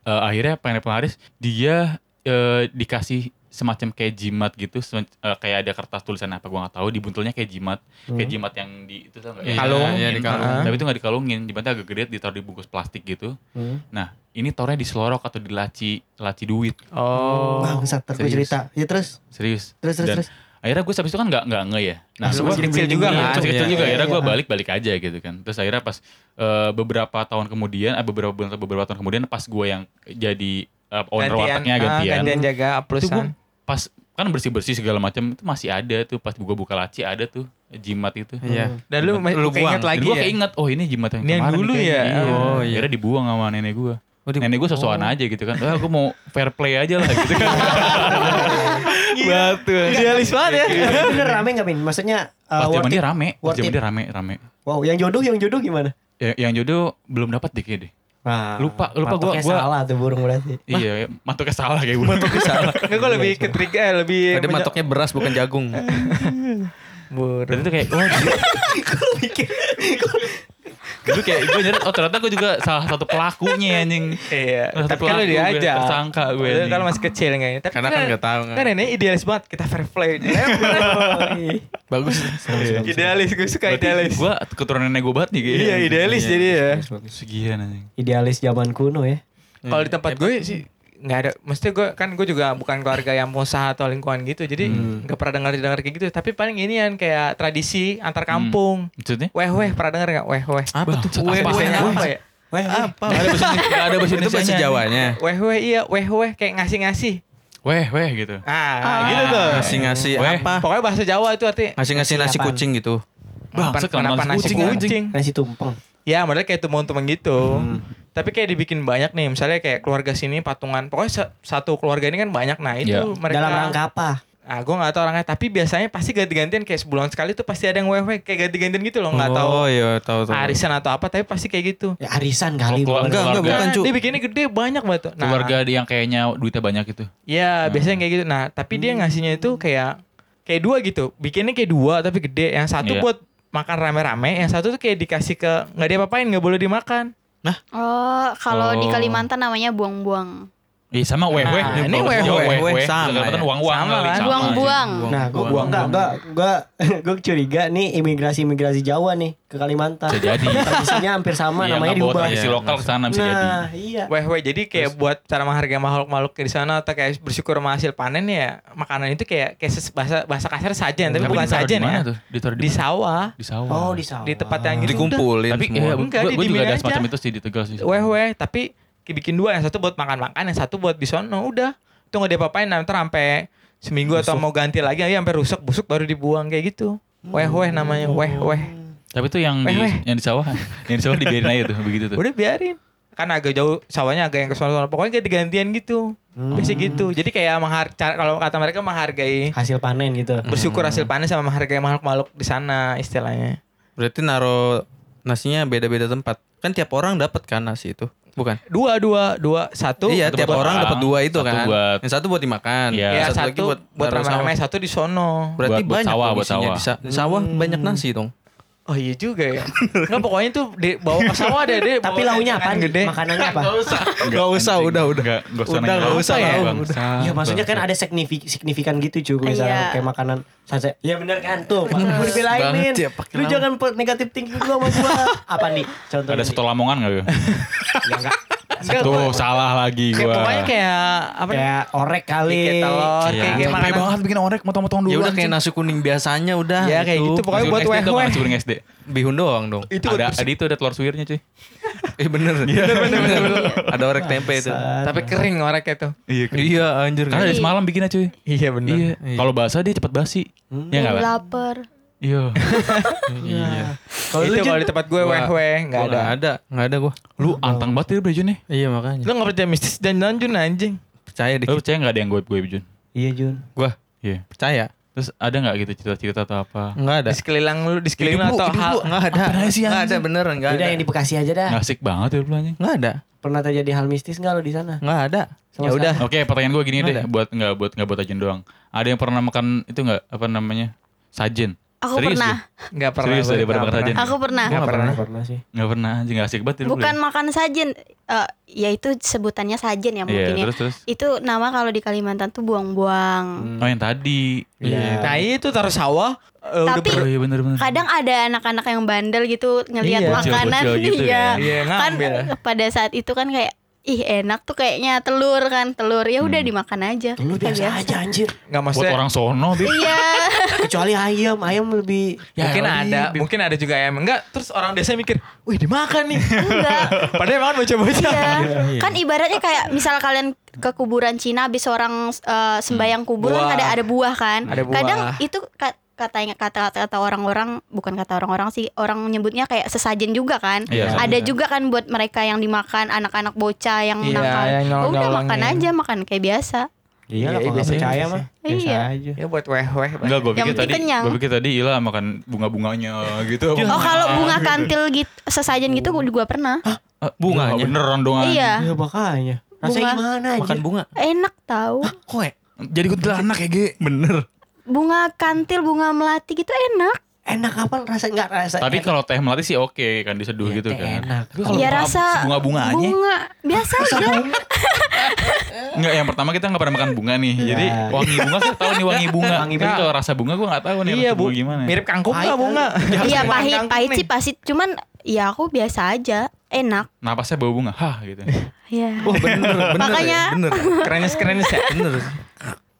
eh, akhirnya pengen pelaris dia eh, dikasih semacam kayak jimat gitu sem- eh, kayak ada kertas tulisan apa gua nggak tahu dibuntulnya kayak jimat kayak jimat yang di itu tau nggak Iya, Kalung. di kalung. Ah. tapi itu nggak dikalungin jimatnya agak gede ditaruh di bungkus plastik gitu Hmm. nah ini taruhnya di selorok atau di laci laci duit Oh. Bangsat, gue serius. cerita. Ya terus. serius Terus, terus, dan terus. akhirnya gue habis itu kan nggak nggak nge ya nah gua- masih kecil juga kan? masih kecil Iya, juga akhirnya gue iya. balik balik aja gitu kan terus akhirnya pas eh, beberapa tahun kemudian eh, beberapa bulan atau beberapa tahun kemudian pas gue yang jadi eh, owner wartegnya ah, gantian gantian jaga itu gue aplusan. Pas kan bersih bersih segala macam itu masih ada tuh pas gue buka laci ada tuh jimat itu Iya. Dan lu, Jimat. lu keinget buang. lagi gue ya. keinget oh ini jimat yang Ini yang dulu ya? kayaknya. Oh, iya. akhirnya dibuang sama nenek gue Oh, nenek gue sosokan aja gitu kan ah, gue mau fair play aja lah gitu kan [laughs] batu Idealis banget ya. Tapi bener rame gak min? Maksudnya uh, pas zaman dia rame pas zaman dia rame rame Wow, yang jodoh, yang jodoh gimana? Ya- yang jodoh belum dapat deh kayaknya deh Nah, Lupa- lupa gua- matoknya gua- salah tuh burung berarti. iya matuknya salah kayak [laughs] gue matuknya salah Enggak gue lebih ke trigger eh, lebih menye- matoknya beras bukan jagung. Bur. dan itu kayak oh dia [laughs] Dulu kayak gue nyari oh ternyata gue juga salah satu pelakunya anjing Iya, Salah satu tapi kan pelaku gue, diajak. tersangka gue anjing. Kalau masih kecil kayaknya. Tapi Karena kan nggak tahu kan. Kan ini idealis banget. Kita fair play. [laughs] Bagus. idealis, gue suka idealis. gue keturunan nenek gue banget nih kayaknya Iya, idealis jadi ya. Segian anjing Idealis zaman kuno ya. Kalau di tempat gue sih nggak ada. Mesti gue kan gue juga bukan keluarga yang pengusaha atau lingkungan gitu. Jadi nggak pernah dengar dengar kayak gitu. Tapi paling ini kan kayak tradisi antar kampung. Maksudnya? Weh weh pernah dengar nggak? Weh weh. Apa tuh? Weh Apa? weh Apa? apa ya? Weh, Apa? Gak ada bahasa Gak ada bahasa Itu bahasa. Jawanya. Weh weh iya weh weh kayak ngasih ngasih. Weh weh gitu Ah, gitu tuh. Ngasih-ngasih Weh. apa? Pokoknya bahasa Jawa itu artinya. Ngasih-ngasih nasi kucing gitu. Bangsat, kenapa, nasi kucing, kucing? Nasi tumpeng. Ya model kayak tumpeng-tumpeng gitu. Tapi kayak dibikin banyak nih. Misalnya kayak keluarga sini patungan. Pokoknya sa- satu keluarga ini kan banyak. Nah itu Iya. mereka. Dalam rangka apa? Ah, gue nggak tahu orangnya, tapi biasanya pasti ganti-gantian kayak sebulan sekali tuh pasti ada yang wewe kayak ganti-gantian gitu loh, nggak tahu Oh iya tahu tahu. arisan atau apa, tapi pasti kayak gitu. Ya arisan kali. Bukan. Enggak, enggak, bukan, Nah, Cu. dia bikinnya gede banyak banget tuh. Nah, Keluarga yang kayaknya duitnya banyak itu. Ya biasanya kayak gitu. Nah tapi dia ngasihnya itu kayak kayak dua gitu. Bikinnya kayak dua tapi gede. Yang satu Iya. buat makan rame-rame. Yang satu tuh kayak dikasih ke nggak dia apain nggak boleh dimakan. Oh, kalau di Oh. Kalimantan namanya buang-buang. Ih sama weh weh. Nah, ini weh. weh Sama Kalimantan ya. uang uang Sama kali, kan? Buang-buang. Nah, gue Buang- gua enggak buang. enggak gua gue curiga nih imigrasi-imigrasi Jawa nih ke Kalimantan. Bisa jadi. [laughs] Tradisinya hampir sama Iya, namanya diubah. tradisi Iya, lokal ke sana bisa jadi. Nah, iya. Weh weh jadi kayak buat cara menghargai makhluk-makhluk di sana atau kayak bersyukur sama hasil panen ya makanan itu kayak kayak bahasa bahasa kasar sajen tapi bukan di mana ya. Di sawah. Di sawah. Oh, di sawah. Di tempat yang gitu. Dikumpulin Tapi semua. iya, Enggak, gue juga ada semacam itu sih di Tegal sih. Weh weh tapi bikin dua yang satu buat makan-makan yang satu buat di sono udah. Itu nggak diapa-apain nanti sampai seminggu atau mau ganti lagi ya sampai rusak busuk baru dibuang kayak gitu. Weh weh namanya weh weh. Tapi itu yang Weh, di weh. yang di sawah, [laughs] yang di sawah dibiarin aja tuh begitu tuh. udah biarin. Kan agak jauh sawahnya agak yang ke sono pokoknya kayak digantian gitu. Biasa gitu jadi kayak menghar cara- kalau kata mereka menghargai Hasil panen gitu. bersyukur hasil panen sama menghargai makhluk-makhluk di sana istilahnya. Berarti naro nasinya beda-beda tempat. Kan tiap orang dapat kan nasi itu. Bukan? dua dua dua satu iya, satu tiap buat orang dapat dua itu satu kan. buat- Yang satu buat dimakan. Iya. ya yang satu, buat, rame-rame sawah. satu di sono Berarti Buat- buat banyak sawah, buat sawah. di sa- di sawah banyak nasi dong. Oh iya juga ya. Enggak pokoknya tuh di bawa ke sawah deh deh. Tapi launya apa? ikan gede. Makanannya apa? Nggak usah, anjing. udah, udah. Nggak, nggak usah Udah, nanya nggak apa usah ya, Bang. Ya maksudnya kan ada signifik signifikan gitu cuy misalnya Iya. kayak makanan sate. Ya bener kan tuh. Gue Min. ya, Lu jangan negatif thinking gua sama gua. Apa nih? Contohnya. Ada satu lamongan gak [laughs] ya? Ya, enggak. Enggak, Tuh gua- salah lagi Kayak gua. pokoknya kayak apa Kayak orek kali. Kayak telur, Iya. kayak Capek makanan. banget bikin orek motong-motong dulu. Ya udah kayak nasi kuning biasanya udah. Ya, kayak gitu. Pokoknya buat SD tuh weh-weh. nasi kuning SD. Bihun doang dong. Itu ada, ada itu ada telur suwirnya cuy. Eh bener. bener, bener, Ada orek tempe itu. tapi kering oreknya tuh. Iya. Iya anjir. Karena dari semalam bikinnya cuy. Iya bener. Iya. Kalau basah dia cepat basi. Ya enggak, Bang? Lapar. [laughs] Iya. Iya. Kalau lu itu kalau di tempat gue weh weh nggak ada. Nggak ada. Nggak ada gua. Lu antang banget ya Bro Jun nih. Iya makanya. Lu nggak percaya mistis dan lanjut anjing. Percaya Lu dikit. percaya gak ada yang gue gue Jun? Iya Jun. Gua Iya. percaya. Terus ada gak gitu cerita-cerita atau apa? Nggak ada. Di sekeliling lu, di sekeliling lu Hidup lu, atau hidup hal. lu. Nggak ada. Apa sih, Nggak ada beneran. Nggak Udah ada. yang di Bekasi aja dah. Ngasik banget ya lu anjing. Nggak ada. Pernah terjadi hal mistis enggak lo di sana? Nggak ada. Ya udah. Oke, pertanyaan gue gini Nggak deh, ada. buat nggak buat nggak buat ajen doang. Ada yang pernah makan itu nggak apa namanya sajen? Aku Serius pernah. Nggak pernah. Serius, Nggak makan pernah. sajen. Aku pernah. Nggak Nggak pernah. pernah. pernah sih. Nggak pernah anjing nggak asik banget ya, Bukan ya? makan sajen. Eh, ya itu sebutannya sajen ya mungkin ya. terus terus. Itu nama kalau di Kalimantan tuh buang-buang. Oh yang tadi. Iya. Nah itu taruh sawah. udah Tapi Oh iya bener-bener. kadang ada anak-anak yang bandel gitu ngelihat Iya, makanan gitu [laughs] iya kan. Iya, kan ngambil. pada saat itu kan kayak ih enak tuh kayaknya telur kan telur ya udah dimakan aja Lu Kayak biasa aja anjir. nggak Buat maksudnya. orang sono, iya [laughs] Kecuali ayam, ayam lebih mungkin Ya, ada, Bib. mungkin ada juga yang enggak. Terus orang desa mikir, wih dimakan nih. [laughs] enggak Padahal makan bocah-bocah. [laughs] iya kan ibaratnya kayak misal kalian ke kuburan Cina habis orang eh, sembayang kubur Buah. kan ada ada buah kan Ada buah. kadang itu katanya kata kata orang-orang bukan kata orang-orang sih orang nyebutnya kayak sesajen juga kan Iya, ada juga kan buat mereka yang dimakan anak-anak bocah yang Iya, nakal yang oh, udah makan aja makan kayak biasa Iya lah Iya, kalau nggak biasanya percaya mah. Biasa Iya. aja. Ya buat weh-weh. Enggak, gue Yang pikir penting tadi, kenyang. gue pikir tadi Ila makan bunga-bunganya gitu. Oh kalau bunga kantil gitu sesajen gitu gue juga pernah. Ah, Bunganya? beneran dong. Iya Iya makanya. Rasanya Bunga. gimana aja? Makan bunga. enak tahu. Kok ya? Jadi kuntilanak ya, Ge. Bener. Bunga kantil bunga melati gitu enak. Enak apa rasa enggak rasa? Tapi enak. kalau teh melati sih oke kan diseduh Iya, gitu teh kan. enak. Tapi kalau ya bunga- rasa bunga-bunganya bunga biasa aja. Enggak, [laughs] yang pertama kita nggak pernah makan bunga nih. Iya. Jadi wangi bunga saya tahu nih wangi bunga. Wangi Tapi bunga. kalau rasa bunga gue nggak tahu nih Iya rasa bu, bunga gimana. mirip kangkung nggak bunga? Iya pahit pahit sih pasti cuman ya aku biasa aja enak. Napasnya bau bunga. Hah gitu. Ya. Oh bener, bener Makanya- ya, [laughs] bener. Kerenes kerenes ya. Bener.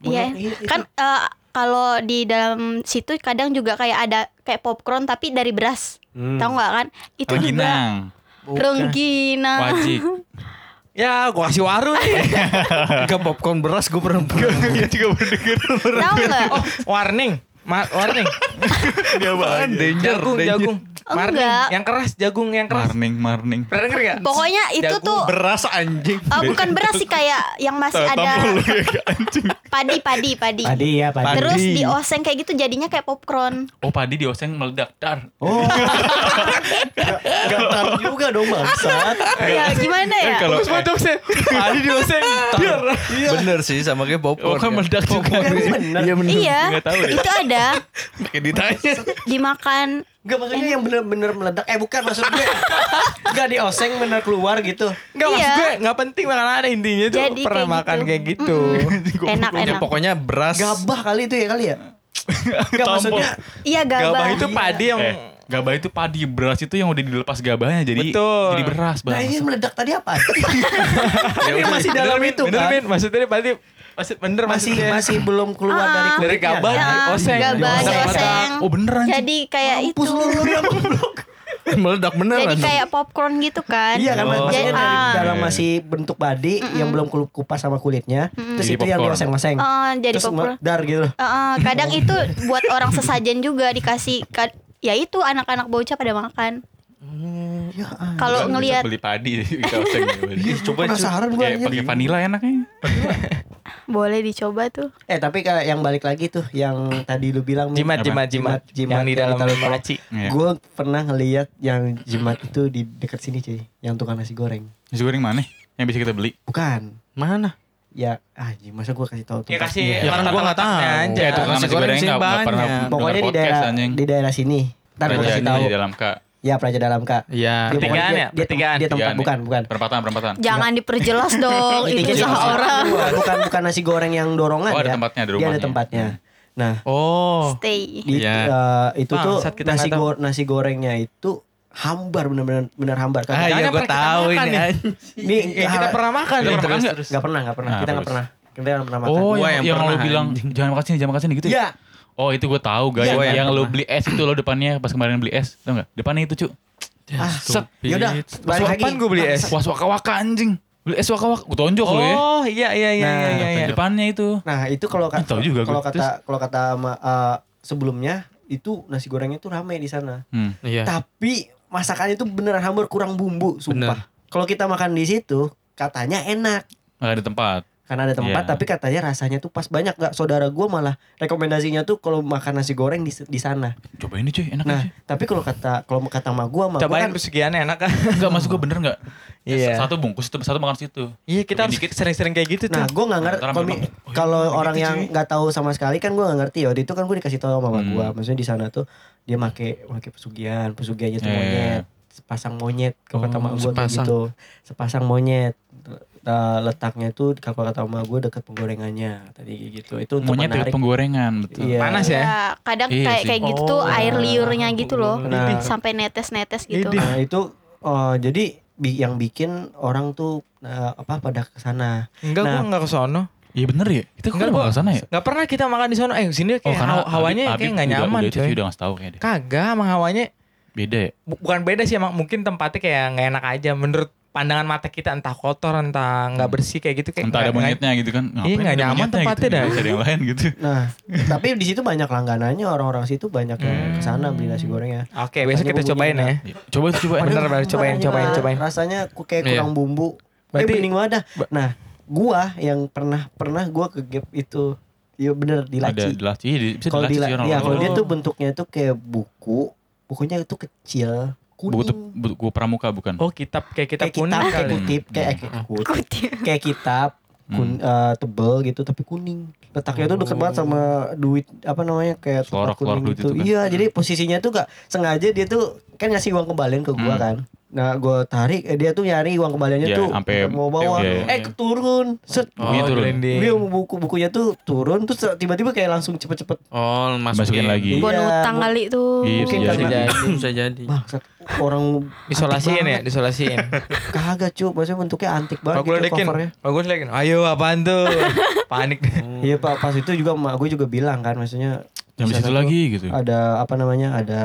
Iya. Kan eh, kalau di dalam situ kadang juga kayak ada kayak popcorn tapi dari beras. Hmm. Tahu nggak kan? Itu juga Rengginang. rengginang. Wajik. Ya, gua kasih waru nih. [laughs] Enggak popcorn beras gue pernah Iya juga berdengar. Tahu nggak? Warning, Ma warning. [laughs] Dia banget. Danger, Jagung, danger. jagung. Marning, Enggak. yang keras, jagung yang keras. Marning, marning. Pernah denger gak? Pokoknya itu Jagung tuh Beras anjing. eh, bukan beras sih kayak yang masih ada padi padi padi. Padi ya padi. Terus Padi. dioseng kayak gitu jadinya kayak popcorn. Oh padi dioseng meledak dar. Oh. [laughs] Gatar juga dong bangsat. Ya gimana ya? Dong, Sen. [laughs] Padi dioseng. Biar. Bener sih sama kayak popcorn. Oh kan meledak juga. Iya bener. Iya, Nggak tahu deh. itu ada Kayak ditanya. dimakan. Enggak maksudnya yang bener-bener meledak. Eh bukan maksud gue. Enggak dioseng bener keluar gitu. Enggak maksud Iya. gue gak penting makan ada intinya tuh Jadi pernah kayak makan gitu. kayak gitu. [laughs] Enak Ya, enak. pokoknya beras. Gabah kali itu ya kali ya. [laughs] Enggak maksudnya. Iya Gabah gabah. itu padi yang Eh, gabah itu padi, beras itu yang udah dilepas gabahnya jadi Betul. jadi beras Nah bang. ini meledak tadi apa? [laughs] Ini masih dalam Bener, itu bener, kan. Min. Maksudnya berarti masih bener Masih maksudnya. masih belum keluar Ah. dari dari kulitnya. gabah Ya, dioseng. gabah Dioseng. dioseng. Oh beneran. Jadi kayak Mampus itu. lu, lu. [laughs] Meledak beneran. Jadi kayak popcorn gitu kan. Iya kan Oh. maksudnya Jadi, dari ah. dalam masih bentuk badi yang belum kupas sama kulitnya. Terus Jadi itu yang popcorn. dioseng-oseng. Oh, jadi Terus popcorn. dar gitu. Eh, eh, kadang itu buat orang sesajen juga dikasih ka- ya itu anak-anak bocah pada makan. Ya, ah. Kalau ngelihat beli padi oseng [laughs] coba penasaran gue Kayak pakai vanilla enak ya. [laughs] boleh dicoba tuh. Eh tapi kayak yang balik lagi tuh yang tadi lu bilang. Jimat, jimat, jimat. Jimat Yang di dalam laci. Iya. Gue pernah ngeliat yang jimat itu di dekat sini cuy, yang tukang nasi goreng. Nasi goreng mana? Yang bisa kita beli? Bukan. Mana? Ya, ah masa gue kasih tahu Ya tempatnya. kasih Ya kan gua nggak tahu. aja. Ya, tukang nasi goreng nggak pernah Pokoknya di daerah di daerah sini. Ntar gue kasih tahu. di dalam kak. Ya Praja Dalam Kak. Iya. Dia pokoknya Pertigaan dia- ya? Dia, Pertigaan. dia tempat Pertigaan bukan, bukan. Perempatan, perempatan. Jangan diperjelas [laughs] dong, itu usaha dia- orang. Bukan, bukan bukan nasi goreng yang dorongan Oh, ada ya. tempatnya, ada Dia ada rumahnya. tempatnya. Nah, Oh. Stay. di, Iya. eh, itu tuh Bangsat, kita nasi go- nasi gorengnya itu hambar bener-bener bener hambar. Ah Kagak- iya gue pernah kita tahu makan ini. nih. anjing. Ini Ya, kita pernah makan. Dong. pernah nggak? Pernah, nggak pernah. Nah, kita nggak pernah. Kita nggak pernah makan. Oh, yang, yang yang bilang jangan makan sini, jangan makan sini gitu ya? Oh itu gue tahu guys. Iya, yang gua yang yang lo beli es itu lo depannya pas kemarin beli es, tau nggak? Depannya itu cu. Ah, Stupid. yaudah. Balik lagi. Kapan gue beli es? Was waka waka anjing. Beli es waka waka. Gue tonjok lo ya. Oh iya iya iya Nah, iya iya. iya. Depannya itu. Nah, itu kalau kata Tahu juga kalau kata kalau kata sama, eh, sebelumnya itu nasi gorengnya tuh rame di sana. Hmm. Iya. Tapi masakannya tuh beneran hambar kurang bumbu, sumpah. Kalau kita makan di situ katanya enak Nggak ada tempat. Karena ada tempat Iya. tapi katanya rasanya tuh pas banyak nggak saudara gua malah rekomendasinya tuh kalau makan nasi goreng di di sana. Coba ini cuy, enak Nah, aja. tapi kalau kata kalau kata sama gua mah Cobain kan enak kan? [laughs] Enggak masuk gue bener nggak? Iya. Satu bungkus, satu makan situ. Iya kita harus Dikit. sering-sering kayak gitu tuh. Nah, gue nggak ngerti Ntar kalau. Oh, iya, orang gitu, yang cuy. nggak tahu sama sekali kan gue nggak ngerti. Waktu itu kan gue dikasih tahu sama mama Hmm. gue. Maksudnya di sana tuh dia make make pesugihan, pesugihannya tuh Iya, iya, monyet, sepasang monyet. Kalau kata Oh, mama gue gitu, sepasang monyet. Eh, letaknya tuh kalau kata mama gue dekat penggorengannya tadi gitu. Itu untuk Monyet menarik. dekat penggorengan, betul. Iya. Panas ya? Ya, kadang Iya kayak kayak gitu tuh Oh. air liurnya gitu loh. Nah. Sampai netes-netes gitu. Nah itu oh, jadi bi- yang bikin orang tuh eh, apa pada ke sana. Enggak Nah. gua enggak ke sono. Iya bener ya? Kita kok Enggak ke sana ya? Enggak pernah kita makan di sono. Eh sini kayak haw- hawanya Habib kayak enggak nyaman udah, coy. Udah ngasih tahu kayaknya. Kagak emang hawanya Beda ya? bu- bukan beda sih emang mungkin tempatnya kayak nggak enak aja menurut pandangan mata kita entah kotor entah nggak bersih kayak gitu kayak Entah ada monyetnya gitu kan. Ngapain nggak ada nyaman tempatnya gitu. dah. Ada yang lain gitu. Nah, tapi di situ banyak langganannya orang-orang situ banyak yang Hmm. ke sana beli nasi gorengnya. Oke, besok Rasanya kita cobain ya. Iya. Coba coba. Bener, bener, cobain, cobain, cobain. Rasanya ku- kayak Iya. kurang bumbu. Berarti- Berarti bening banget dah. Ba- Nah, gua yang pernah pernah gua ke gap itu Iya bener di Ada laci. di laci. Iya, di- bisa di Kalau laci di la- orang ya kalau dia tuh bentuknya tuh kayak buku, bukunya itu kecil, kuning. Buku, tuh- buku pramuka bukan? Oh, kitab kayak kitab kayak kuning kitab, kayak kali. kutip, kayak Hmm. kayak kut- kayak kitab kun, eh, tebel gitu tapi kuning. Letaknya tuh deket banget sama duit apa namanya kayak Selorok- kuning duit gitu. itu kan. Iya, jadi posisinya tuh gak sengaja dia tuh kan ngasih uang kembalian ke gua Hmm. kan. Nah, gua tarik eh, dia tuh nyari uang kembaliannya Iya, tuh sampai- mau bawa. iya, Eh, turun. Set. Oh, Gitu. Dia mau buku bukunya tuh turun terus tiba-tiba kayak langsung cepet-cepet Oh, Masukin lagi. Buat Iya, utang kali tuh. Iya, mungkin bisa karena jadi. [laughs] Bisa jadi. bangsat orang Disolasiin antik ya, banget. disolasiin. [laughs] Kagak cu, maksudnya bentuknya antik banget gue gitu ledekin, covernya. gue ledekin, ayo apaan tuh? [laughs] Panik deh. Iya pak, pas itu juga mak gue juga bilang kan, maksudnya sana situ tuh lagi gitu. Ada apa namanya? Ada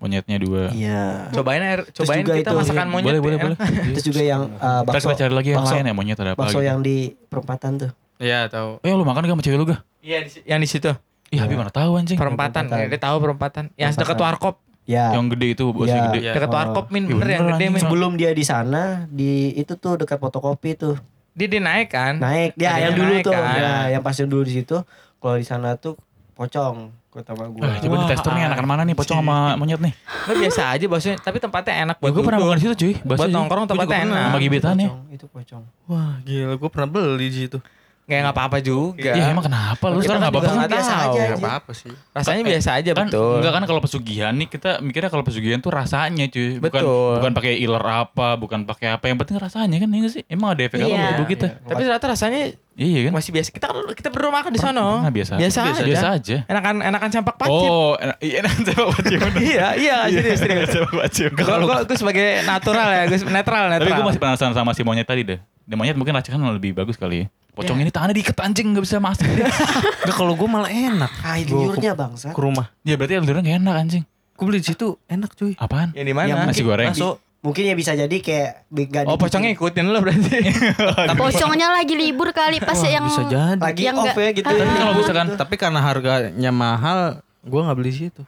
Monyetnya dua. iya. Cobain air, cobain juga kita itu- masakan monyet. boleh, boleh, ya. boleh. [laughs] Terus juga yang uh, bakso, kita cari lagi yang bakso- lain ya monyet ada apa bakso gitu. yang di perempatan tuh. Iya, tahu. Eh lu makan gak sama cewek lu gak? Iya, yang di situ. Iya, tapi mana tahu anjing. Perempatan, perempatan. dia tahu perempatan. Yang dekat warkop. Ya. Yang gede itu bosnya Ya. gede. Iya. Dekat Oh. warkop min Iya, bener yang gede min. Sebelum dia di sana di itu tuh dekat fotokopi tuh. Dia dia naik kan. Naik dia Ada yang dulu tuh. Ya, yang pas dulu di situ. Kalau di sana tuh pocong kota gua. Ah, coba di teksturnya enakan mana nih pocong sama [laughs] monyet nih? Lu biasa aja baksonya, tapi tempatnya enak Ya, buat gue pernah makan di situ cuy. Buat nongkrong tempatnya enak. Sama gebetan ya. Itu pocong. Wah gila gue pernah beli di situ. Kayak nggak apa-apa juga. Ya emang kenapa lu sekarang nggak apa-apa kan? biasa aja. Gak apa-apa sih. Rasanya biasa aja kan, betul. Enggak kan kalau pesugihan nih kita mikirnya kalau pesugihan tuh rasanya cuy. Bukan Betul. bukan pakai iler apa, bukan pakai apa. Yang penting rasanya kan ya nggak sih? Emang ada efek apa Iya. buat tubuh kita? Tapi ternyata rasanya Iya kan? masih biasa. Kita kita berdua makan di sono. Nah, biasa. Biasa, biasa, aja. biasa aja. Enakan enakan campak pacit. Oh, enak, iya enak coba bacim. iya, iya, serius, serius. Coba bacim. Gue gue gue sebagai natural ya, gue netral Tapi netral. gue masih penasaran sama si monyet tadi deh. Dan monyet mungkin rasanya lebih bagus kali ya. Pocong Ya. ini tangannya diikat anjing gak bisa masuk dia. [laughs] Enggak kalau gue malah enak. Gua liurnya bangsa. ke rumah. ya berarti alurnya gak enak anjing. Gue beli di situ enak cuy. Apaan? Yang di mana? Ya, Nasi goreng. Masuk. Mungkin ya bisa jadi kayak gak Oh, pocongnya ikutin lo berarti. [laughs] Pocongnya lagi libur kali pas yang Bisa jadi. lagi yang off nggak- ya gitu. Ah. Tapi kalau misalkan Tapi karena harganya mahal, gue nggak beli di situ.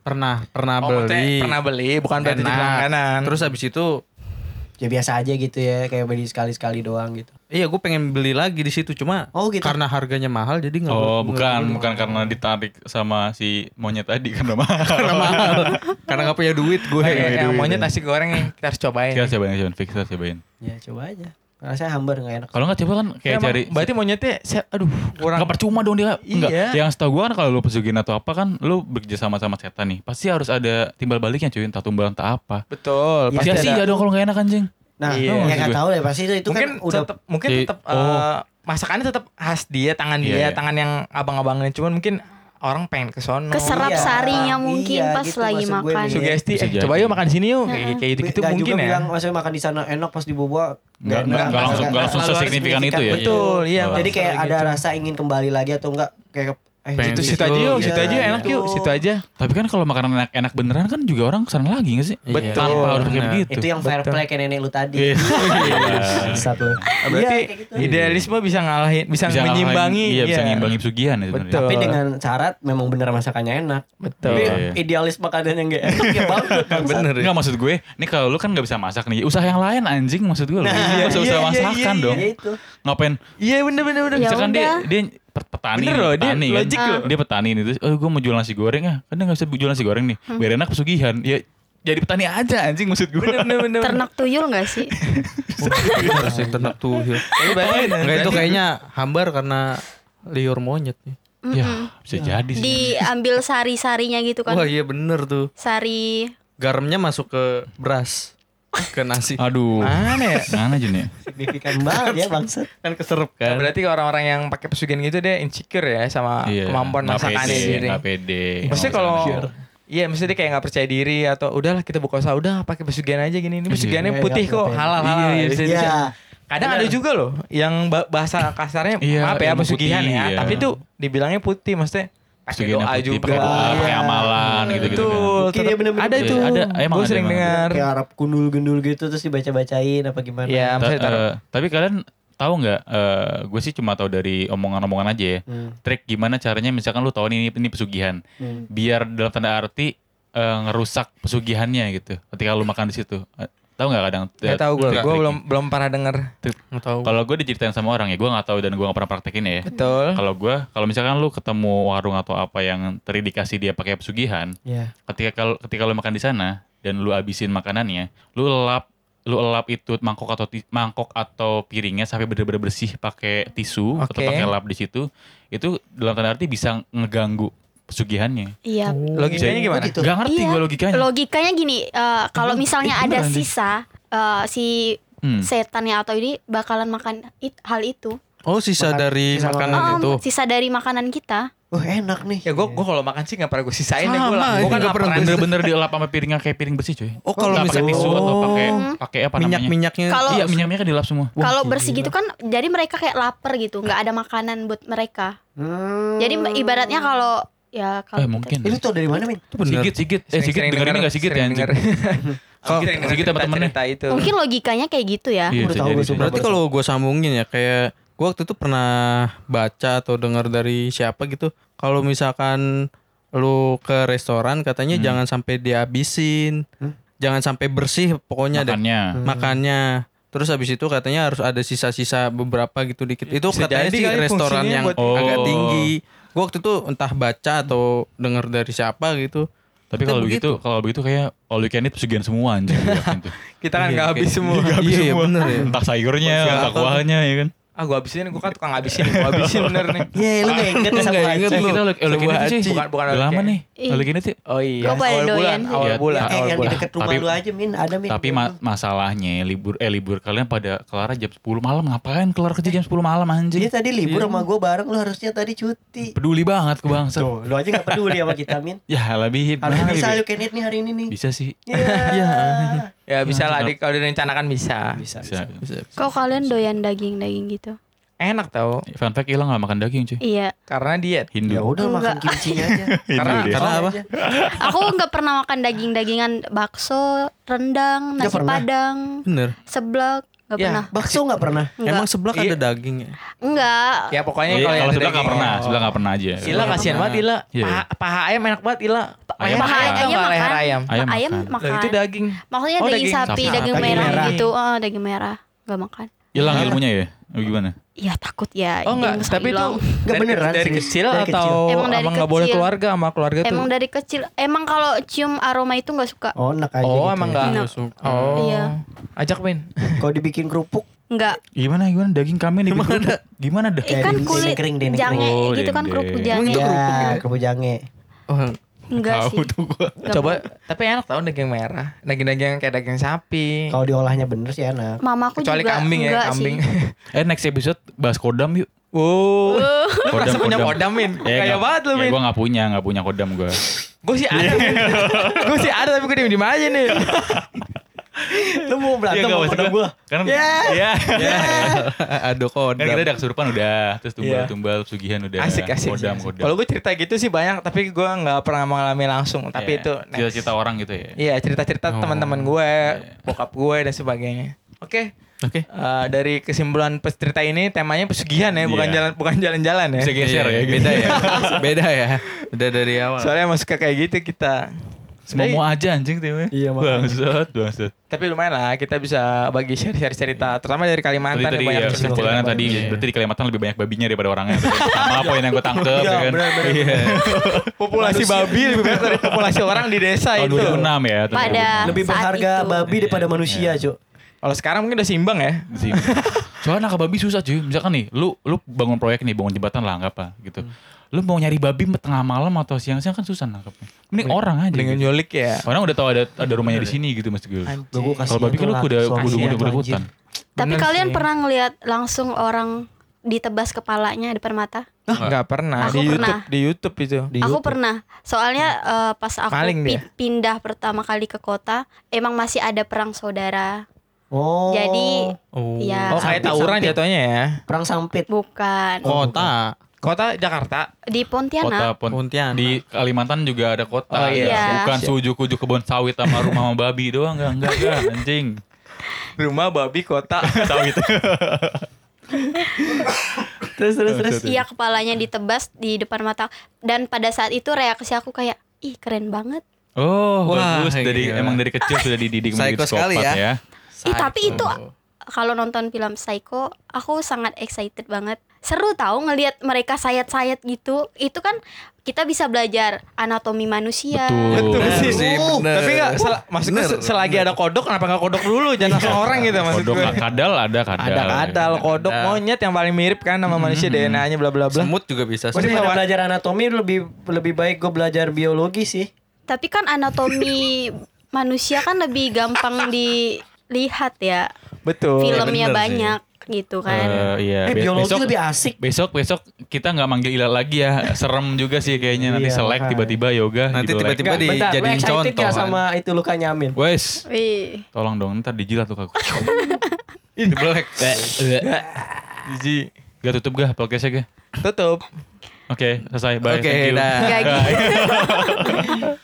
Pernah, pernah Oh, beli. pernah beli, bukan berarti di Enak. langganan. Terus habis itu, Ya biasa aja gitu ya, kayak beli sekali-sekali doang gitu. iya gue pengen beli lagi di situ. Cuma Oh, gitu. karena harganya mahal, jadi nggak. Oh bukan, beli. bukan karena ditarik sama si monyet tadi [laughs] karena mahal. [laughs] karena mahal. karena nggak punya duit gue. Kayak yang monyet nasi goreng yang kita harus cobain. Kita cobain, cobain, fix kita cobain. Ya coba aja. Rasanya hambar gak enak. Kalau nggak coba kan kayak Ya, emang cari. Berarti monyetnya, se- aduh, kurang. Nggak percuma dong dia. Enggak. Iya. Yang setahu gue kan kalau lu pesugihan atau apa kan lu bekerja sama sama setan nih. Pasti harus ada timbal baliknya cuy, entah tumbal entah apa. Betul. Ya, pasti ada. ada dong kalau nggak enak anjing. Nah, Iya. ya nggak tahu deh pasti itu, itu mungkin kan udah tetap mungkin tetap oh. eh, masakannya tetap khas dia tangan Iya, dia iya. tangan yang abang-abangnya cuman mungkin orang pengen ke sono keserap Iya. sarinya mungkin Iya, pas gitu lagi gue makan. nih. sugesti eh coba yuk makan di sini yuk kayak kayak gitu gitu Nggak mungkin juga ya bilang maksudnya makan di sana enak pas dibawa Nggak, nggak, nggak langsung, nggak langsung sesignifikan itu ya. betul iya Oh. Jadi kayak ada gitu. rasa ingin kembali lagi atau enggak kayak eh Pengen situ gitu. situ aja yuk Iya, situ aja enak gitu. yuk situ aja Tapi kan kalau makanan enak-enak beneran kan juga orang ke sana lagi gak sih? Betul. Tanpa harus kayak begitu. Itu yang fair Betul. play kayak nenek lu tadi. Iya. Satu. berarti Iya, kayak gitu. idealisme bisa ngalahin bisa, Bisa menyimbangi ngalahin- Iya, bisa ngimbangi pesugihan itu sebenarnya. Betul. Tapi dengan syarat memang bener masakannya enak. betul Tapi Iya, iya. idealis makanan yang gak enak ya banget. bangsat. Bener ya. Enggak maksud gue, nih kalau lu kan gak bisa masak nih, usaha yang lain anjing maksud gue. Nah, Nah, iya, usaha iya, masakan iya, iya, dong. Ya itu. Ngapain? iya bener bener bener Ya Misalkan dia petani, Bener loh, dia petani kan. logik loh. Dia petani nih, terus oh gue mau jual nasi goreng ah. Kan dia gak bisa jual nasi goreng nih. Hmm. Biar enak pesugihan. Ya jadi petani aja anjing maksud gue. bener bener bener Ternak tuyul gak sih? Harus [laughs] yang ternak tuyul. Tapi bayangin, Enggak itu kayaknya hambar karena liur monyet nih. Ya, bisa jadi sih. Diambil sari-sarinya gitu kan. Wah iya bener tuh. Sari Garamnya masuk ke beras. Ke nasi. Aduh. mana ya Mana aja nih? Signifikan banget ya bangsat. kan keserep Ya, kan. berarti orang-orang yang pakai pesugihan gitu dia insecure ya sama kemampuan nggak masakannya sendiri. nggak pede. Maksudnya kalau. Iya, maksudnya dia kayak nggak percaya diri atau udahlah kita buka usaha udah pakai pesugihan aja gini. Ini pesugihannya Iya, putih iya, kok, iya. halal halal. Iya, iya, Iya. Kadang ada juga loh yang ba- bahasa kasarnya Iya, maaf ya pesugihan ya, iya. tapi itu dibilangnya putih maksudnya pakai doa juga. pakai doa, pakai amalan, kan. Mungkin dia tetap bener-bener ada itu. ada, emang Gue sering dengar. Kayak Arab gundul-gundul gitu terus dibaca-bacain apa gimana. Iya, eh, tapi kalian tahu nggak? eh, gue sih cuma tahu dari omongan-omongan aja ya. Hmm. Trik gimana caranya? Misalkan lu tahu nih ini, ini pesugihan, Hmm. biar dalam tanda arti eh, ngerusak pesugihannya gitu. Ketika lu makan di situ, tahu nggak kadang? Gak tahu gue, gue belum belum pernah denger. Kalau gue diceritain sama orang ya, gue nggak tahu dan gue nggak pernah praktekin ya. Betul. Kalau gue, kalau misalkan lu ketemu warung atau apa yang terindikasi dia pakai pesugihan, Iya. ketika kalau ketika lu makan di sana dan lu abisin makanannya, lu elap lu elap itu mangkok atau mangkok atau piringnya sampai bener-bener bersih pakai tisu atau Oke. pakai lap di situ, itu dalam tanda arti bisa ngeganggu pesugihannya. Iya. Logikanya gimana? gitu. Gak ngerti Iya. gue logikanya. Logikanya gini, eh, kalau misalnya eh, ada sisa eh, si Hmm. setannya atau ini bakalan makan it- hal itu. Oh sisa Makan- dari sisa makanan Oh, itu. sisa dari makanan kita. Wah enak nih. Ya gue gue kalau makan sih nggak pernah gue sisain deh gue Sama, gue kan nggak pernah. Bener-bener dielap sama piringnya kayak piring besi cuy. Oh, kalau Nggak pakai misal- tisu atau pakai Oh. pakai apa namanya? Minyak-minyaknya. Kalau- Iya minyak-minyaknya dilap semua. Kalau bersih gitu kan, jadi mereka kayak lapar gitu, nggak ada makanan buat mereka. Hmm. Jadi ibaratnya kalau ya kalau Eh mungkin. Ini tuh dari mana, Min? Itu bener. Sigit, Sigit. Eh Sigit dengerin denger, gak Sigit ya anjing? denger. [laughs] Kalau Sigit apa temennya? itu. mungkin logikanya kayak gitu ya. Iya, tahu gue. Berarti kalau gue sambungin ya kayak gue waktu itu pernah baca atau dengar dari siapa gitu kalau misalkan lu ke restoran katanya Hmm. jangan sampai dihabisin. Jangan sampai bersih pokoknya deh Makannya. makannya. Terus habis itu katanya harus ada sisa-sisa beberapa gitu dikit. Itu Bisa katanya sih kali restoran yang buat- agak Oh. tinggi. Gua waktu itu entah baca atau dengar dari siapa gitu. Tapi kalau begitu. begitu, kalau begitu kayak all you can eat pesugihan semua anjing. tuh. [laughs] Kita kan Iya, nggak habis kayak- semua. Iya, iya bener ya. Entah sayurnya, Masih entah kuahnya ya kan. Ah gue habisin, gue kan tukang habisin, gue habisin bener nih. [laughs] Iya, lu gak inget sama Nggak inget lu. Kita you can eat sih. Bukan- bukan you lama nih. Can eat sih. Oh iya, awal bulan, awal Iya, bulan, iya. Eh, awal yang di bulan. deket rumah Tapi- lu aja, Min. Ada, Min. Tapi ma- masalahnya libur eh libur kalian pada kelar jam 10 malam ngapain kelar kerja jam 10 malam anjing? Dia tadi libur sama gue bareng, lu harusnya tadi cuti. Peduli banget ke bangsa. Tuh, lu aja gak peduli sama kita, Min. [laughs] Ya lebih Harusnya lebih- bisa lu eat nih hari ini nih. Bisa sih. Iya. [laughs] Ya bisa lah, di, kalau direncanakan bisa. Bisa, Bisa. bisa. Kok kalian doyan daging-daging gitu? Enak tau, Fun fact hilang gak makan daging cuy. Iya. karena diet. Hindu. Ya udah makan Enggak. kimchi aja. [laughs] Karena- Hindu deh. Karena apa? Aku nggak pernah makan daging-dagingan bakso, rendang, nasi padang, Bener. seblak, nggak Ya. pernah. Bakso gak pernah. Enggak. Emang sebelah Iya. ada dagingnya. Enggak. Ya pokoknya Iya, kalau yang kalau ada sebelah gak pernah, Oh. sebelah gak pernah aja. Ila kasihan banget Ila. Iya. Paha, paha ayam enak banget Ila. Ayam paha ayam leher makan. ayam. Ayam Ayam makan. itu daging. Maksudnya Oh, daging, daging sapi, sapi. daging Daging merah, merah. gitu. Oh, daging merah. Nggak makan. Hilang ilmunya ya? Oh, gimana? Iya takut ya. Oh enggak, tapi itu hilang. Nggak dari, beneran, dari serius. kecil Dari atau kecil. Emang dari emang nggak boleh keluarga sama keluarga tuh? Emang dari kecil. Emang kalau cium aroma itu nggak suka. Oh, enak aja Oh, gitu emang ya. nggak. Enak. Oh. Iya. Ajak Min. Kalau dibikin kerupuk, Enggak. Gimana gimana daging kambing di Gimana dah? Kayak Ikan di- kulit kering, jange kering. gitu kan Oh, kerupuk jange. Emang itu kerupuk ya, ya? kerupuk jange. Oh, Enggak sih. tuh gua. Coba, tapi enak tau daging merah. Daging-daging kayak daging sapi. Kalau diolahnya bener sih enak. Mamaku Kecuali juga kambing ya, kambing. sih. [laughs] Eh next episode bahas kodam yuk. Wow. Lu Kodam, punya kodam. Min. Ya, Kayak nggak- banget lu ya, Min. Gue gak punya, gak punya kodam gue. Gue sih ada. [laughs] gue sih ada tapi gue diem diem aja nih. [laughs] Lu mau berantem sama kodam gua? Kan, Ya. ya. Aduh kodam. Kan kita ada kesurupan udah, terus tumbal-tumbal, sugihan udah. Asik asik. Kodam, kodam. Kalau gue cerita gitu sih banyak, tapi gue nggak pernah mengalami langsung. Tapi Ya, itu next. Cita-cita orang gitu ya. Iya cerita-cerita Oh, teman-teman gue, bokap gue dan sebagainya. Oke. Oke. Eh, dari kesimpulan cerita ini temanya pesugihan ya, bukan Iya. jalan bukan jalan-jalan ya. Bisa geser ya. gitu. Beda ya. Beda ya. [laughs] Beda dari awal. Soalnya emang suka kayak gitu kita. Semua mau aja anjing timnya. Iya, makanya. Bangsat, bangsat. Tapi lumayan lah kita bisa bagi share-share cerita, terutama dari Kalimantan tadi yang banyak ya bagus. tadi Iya. berarti di Kalimantan lebih banyak babinya daripada orangnya. Sama [laughs] poin yang gue tangkep Iya, ya kan. Iya. populasi babi lebih banyak dari populasi orang di desa Tahun itu. 2006 ya. tahun Pada 2006. Lebih berharga itu. babi daripada manusia, Cuk. Kalau sekarang mungkin udah seimbang ya. Sih. Soalnya nangkap babi susah cuy. Misalkan nih, lu lu bangun proyek nih, bangun jembatan lah nggak apa gitu. Lu mau nyari babi tengah malam atau siang-siang kan susah nangkapnya. Mending orang aja. Dengan gitu. nyulik ya. Orang udah tahu ada ada rumahnya di sini gitu Mas kasihan Kalau babi kan lu udah udah udah udah hutan. Tapi Bener kalian sih. pernah ngelihat langsung orang ditebas kepalanya depan mata? Enggak pernah Aku di pernah. YouTube di YouTube itu. Di aku YouTube. pernah. Soalnya eh, pas aku Maling pi- dia. pindah pertama kali ke kota, emang masih ada perang saudara. Oh. Jadi Oh. ya Oh kayak tawuran jatuhnya ya. perang sampit. bukan Kota. Kota Jakarta. di Kota Pontianak. Pon- Pontianak. Di Kalimantan juga ada kota. Oh, iya. Bukan suju-kuju kebun sawit sama rumah sama babi doang enggak enggak enggak anjing. Rumah babi kota. [laughs] Sawit. Terus terus terus. Iya kepalanya ditebas di depan mata dan pada saat itu reaksi aku kayak ih keren banget. Oh, Wah, bagus dari gila. emang dari kecil sudah dididik menjadi sekali psikopat ya. ya. Ih tapi itu kalau nonton film Psycho aku sangat excited banget. Seru tahu ngelihat mereka sayat-sayat gitu. Itu kan kita bisa belajar anatomi manusia. Betul. Bener sih. sih, bener. Tapi enggak maksud gue Bener, se- selagi ada kodok kenapa enggak kodok dulu jangan langsung orang gitu maksud Kodok gue. nggak kadal ada kadal. Ada kadal, kodok, Ada. monyet yang paling mirip kan sama manusia DNA-nya bla bla bla. Semut juga bisa. Maksudnya Maksudnya pada hewan- belajar anatomi lebih lebih baik gue belajar biologi sih. Tapi kan anatomi manusia kan lebih gampang dilihat ya. Betul. Filmnya sih. banyak gitu kan. Eh, iya. Eh, Be- biologi besok, lebih asik. Besok besok kita nggak manggil Ila lagi ya. Serem juga sih kayaknya nanti Iya, selek tiba-tiba yoga Nanti gitu, like. tiba-tiba bentar, lu dijadiin contoh. kan. sama itu luka nyamin? Wes, tolong dong ntar dijilat tuh aku. [laughs] Ini black. Jiji. Gak tutup gak podcastnya gak? Tutup. Oke, selesai. Bye. Oke, Thank you. dah.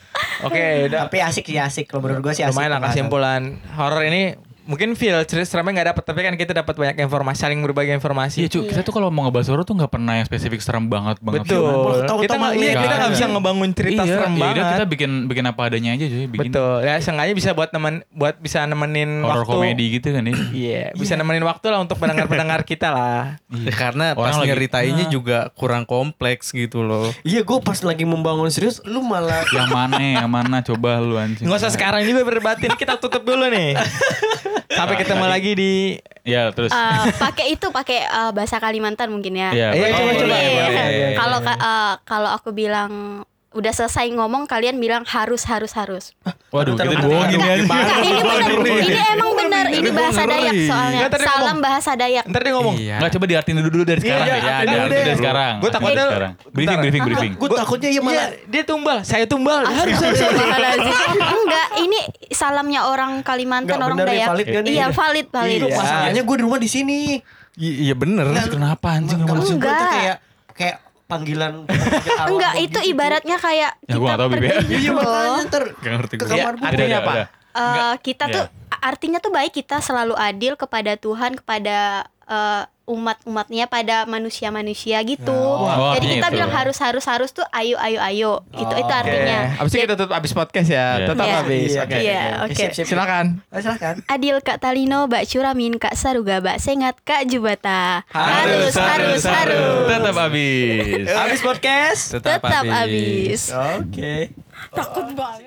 [laughs] Oke, [laughs] udah. Tapi asik sih asik kalau menurut gue sih asik. Lumayan lah kesimpulan horor ini mungkin feel seremnya nggak dapat tapi kan kita dapat banyak informasi saling berbagi Iya informasi cuy, kita tuh kalau mau ngebahas horor tuh nggak pernah yang spesifik serem banget banget. betul. Malah kita nggak iya, kita nggak bisa ngebangun cerita iya, serem ya banget. kita bikin bikin apa adanya aja cuy, bikin betul. Ya sengaja bisa buat temen buat bisa nemenin horor waktu. komedi gitu kan ya. iya bisa nemenin waktu lah untuk pendengar pendengar kita lah. Ya, karena Orang pas lagi- nyeritainnya Nah. juga kurang kompleks gitu loh. Iya gue pas lagi membangun serius lu malah yang mana yang mana? Coba lu anjing. nggak usah sekarang juga berdebatin kita tutup dulu nih [laughs] sampai ketemu lagi di Ya terus. Eh, pakai itu pakai eh, bahasa Kalimantan mungkin ya. Iya, Iya, boleh, coba, coba. boleh, Iya, iya, Kalau eh, kalau aku bilang udah selesai ngomong kalian bilang harus harus harus. Waduh, kita Enggak, ya. enggak, ini benar. Ini emang benar. Ini bahasa Dayak soalnya. Enggak, Salam ngomong. bahasa Dayak. ntar dia ngomong Iya. Enggak coba diartiin dulu, dulu dari sekarang iya, iya, Ya, dulu diartiin deh. dari sekarang. Gua takutnya- Dari sekarang. Briefing, briefing, briefing. gue takutnya ya malah Iya, dia tumbal saya tumbal harus [laughs] harus Enggak, ini salamnya orang Kalimantan, Nggak orang ya, Dayak. valid nggak nih? Iya, valid, valid. Iya, masalahnya gue di rumah di sini. Iya bener. Terus kenapa anjing ngomong maksud gue tuh Enggak. kayak kayak panggilan [laughs] Enggak, itu gitu. ibaratnya kayak Ya, gua nggak tahu, ya. pergi Iya gitu Gak ngerti ke gue. kamar Iya, gua. artinya apa? Eh, kita Iya. tuh artinya tuh baik kita selalu adil kepada Tuhan kepada eh, umat-umatnya pada manusia-manusia gitu. Oh, Jadi artinya kita itu. bilang harus harus harus tuh ayo ayo ayo. Itu itu artinya. Abis itu kita tutup abis podcast ya Iya. tetap Iya. abis Iya, oke Iya, oke. Siap, siap. silakan Ah, silakan. Adil Kak Talino, Mbak Curamin, Kak Saruga, Mbak Sengat, Kak Jubata. Harus harus harus. Tetap habis. abis podcast Tetap habis. Oke. Takut banget.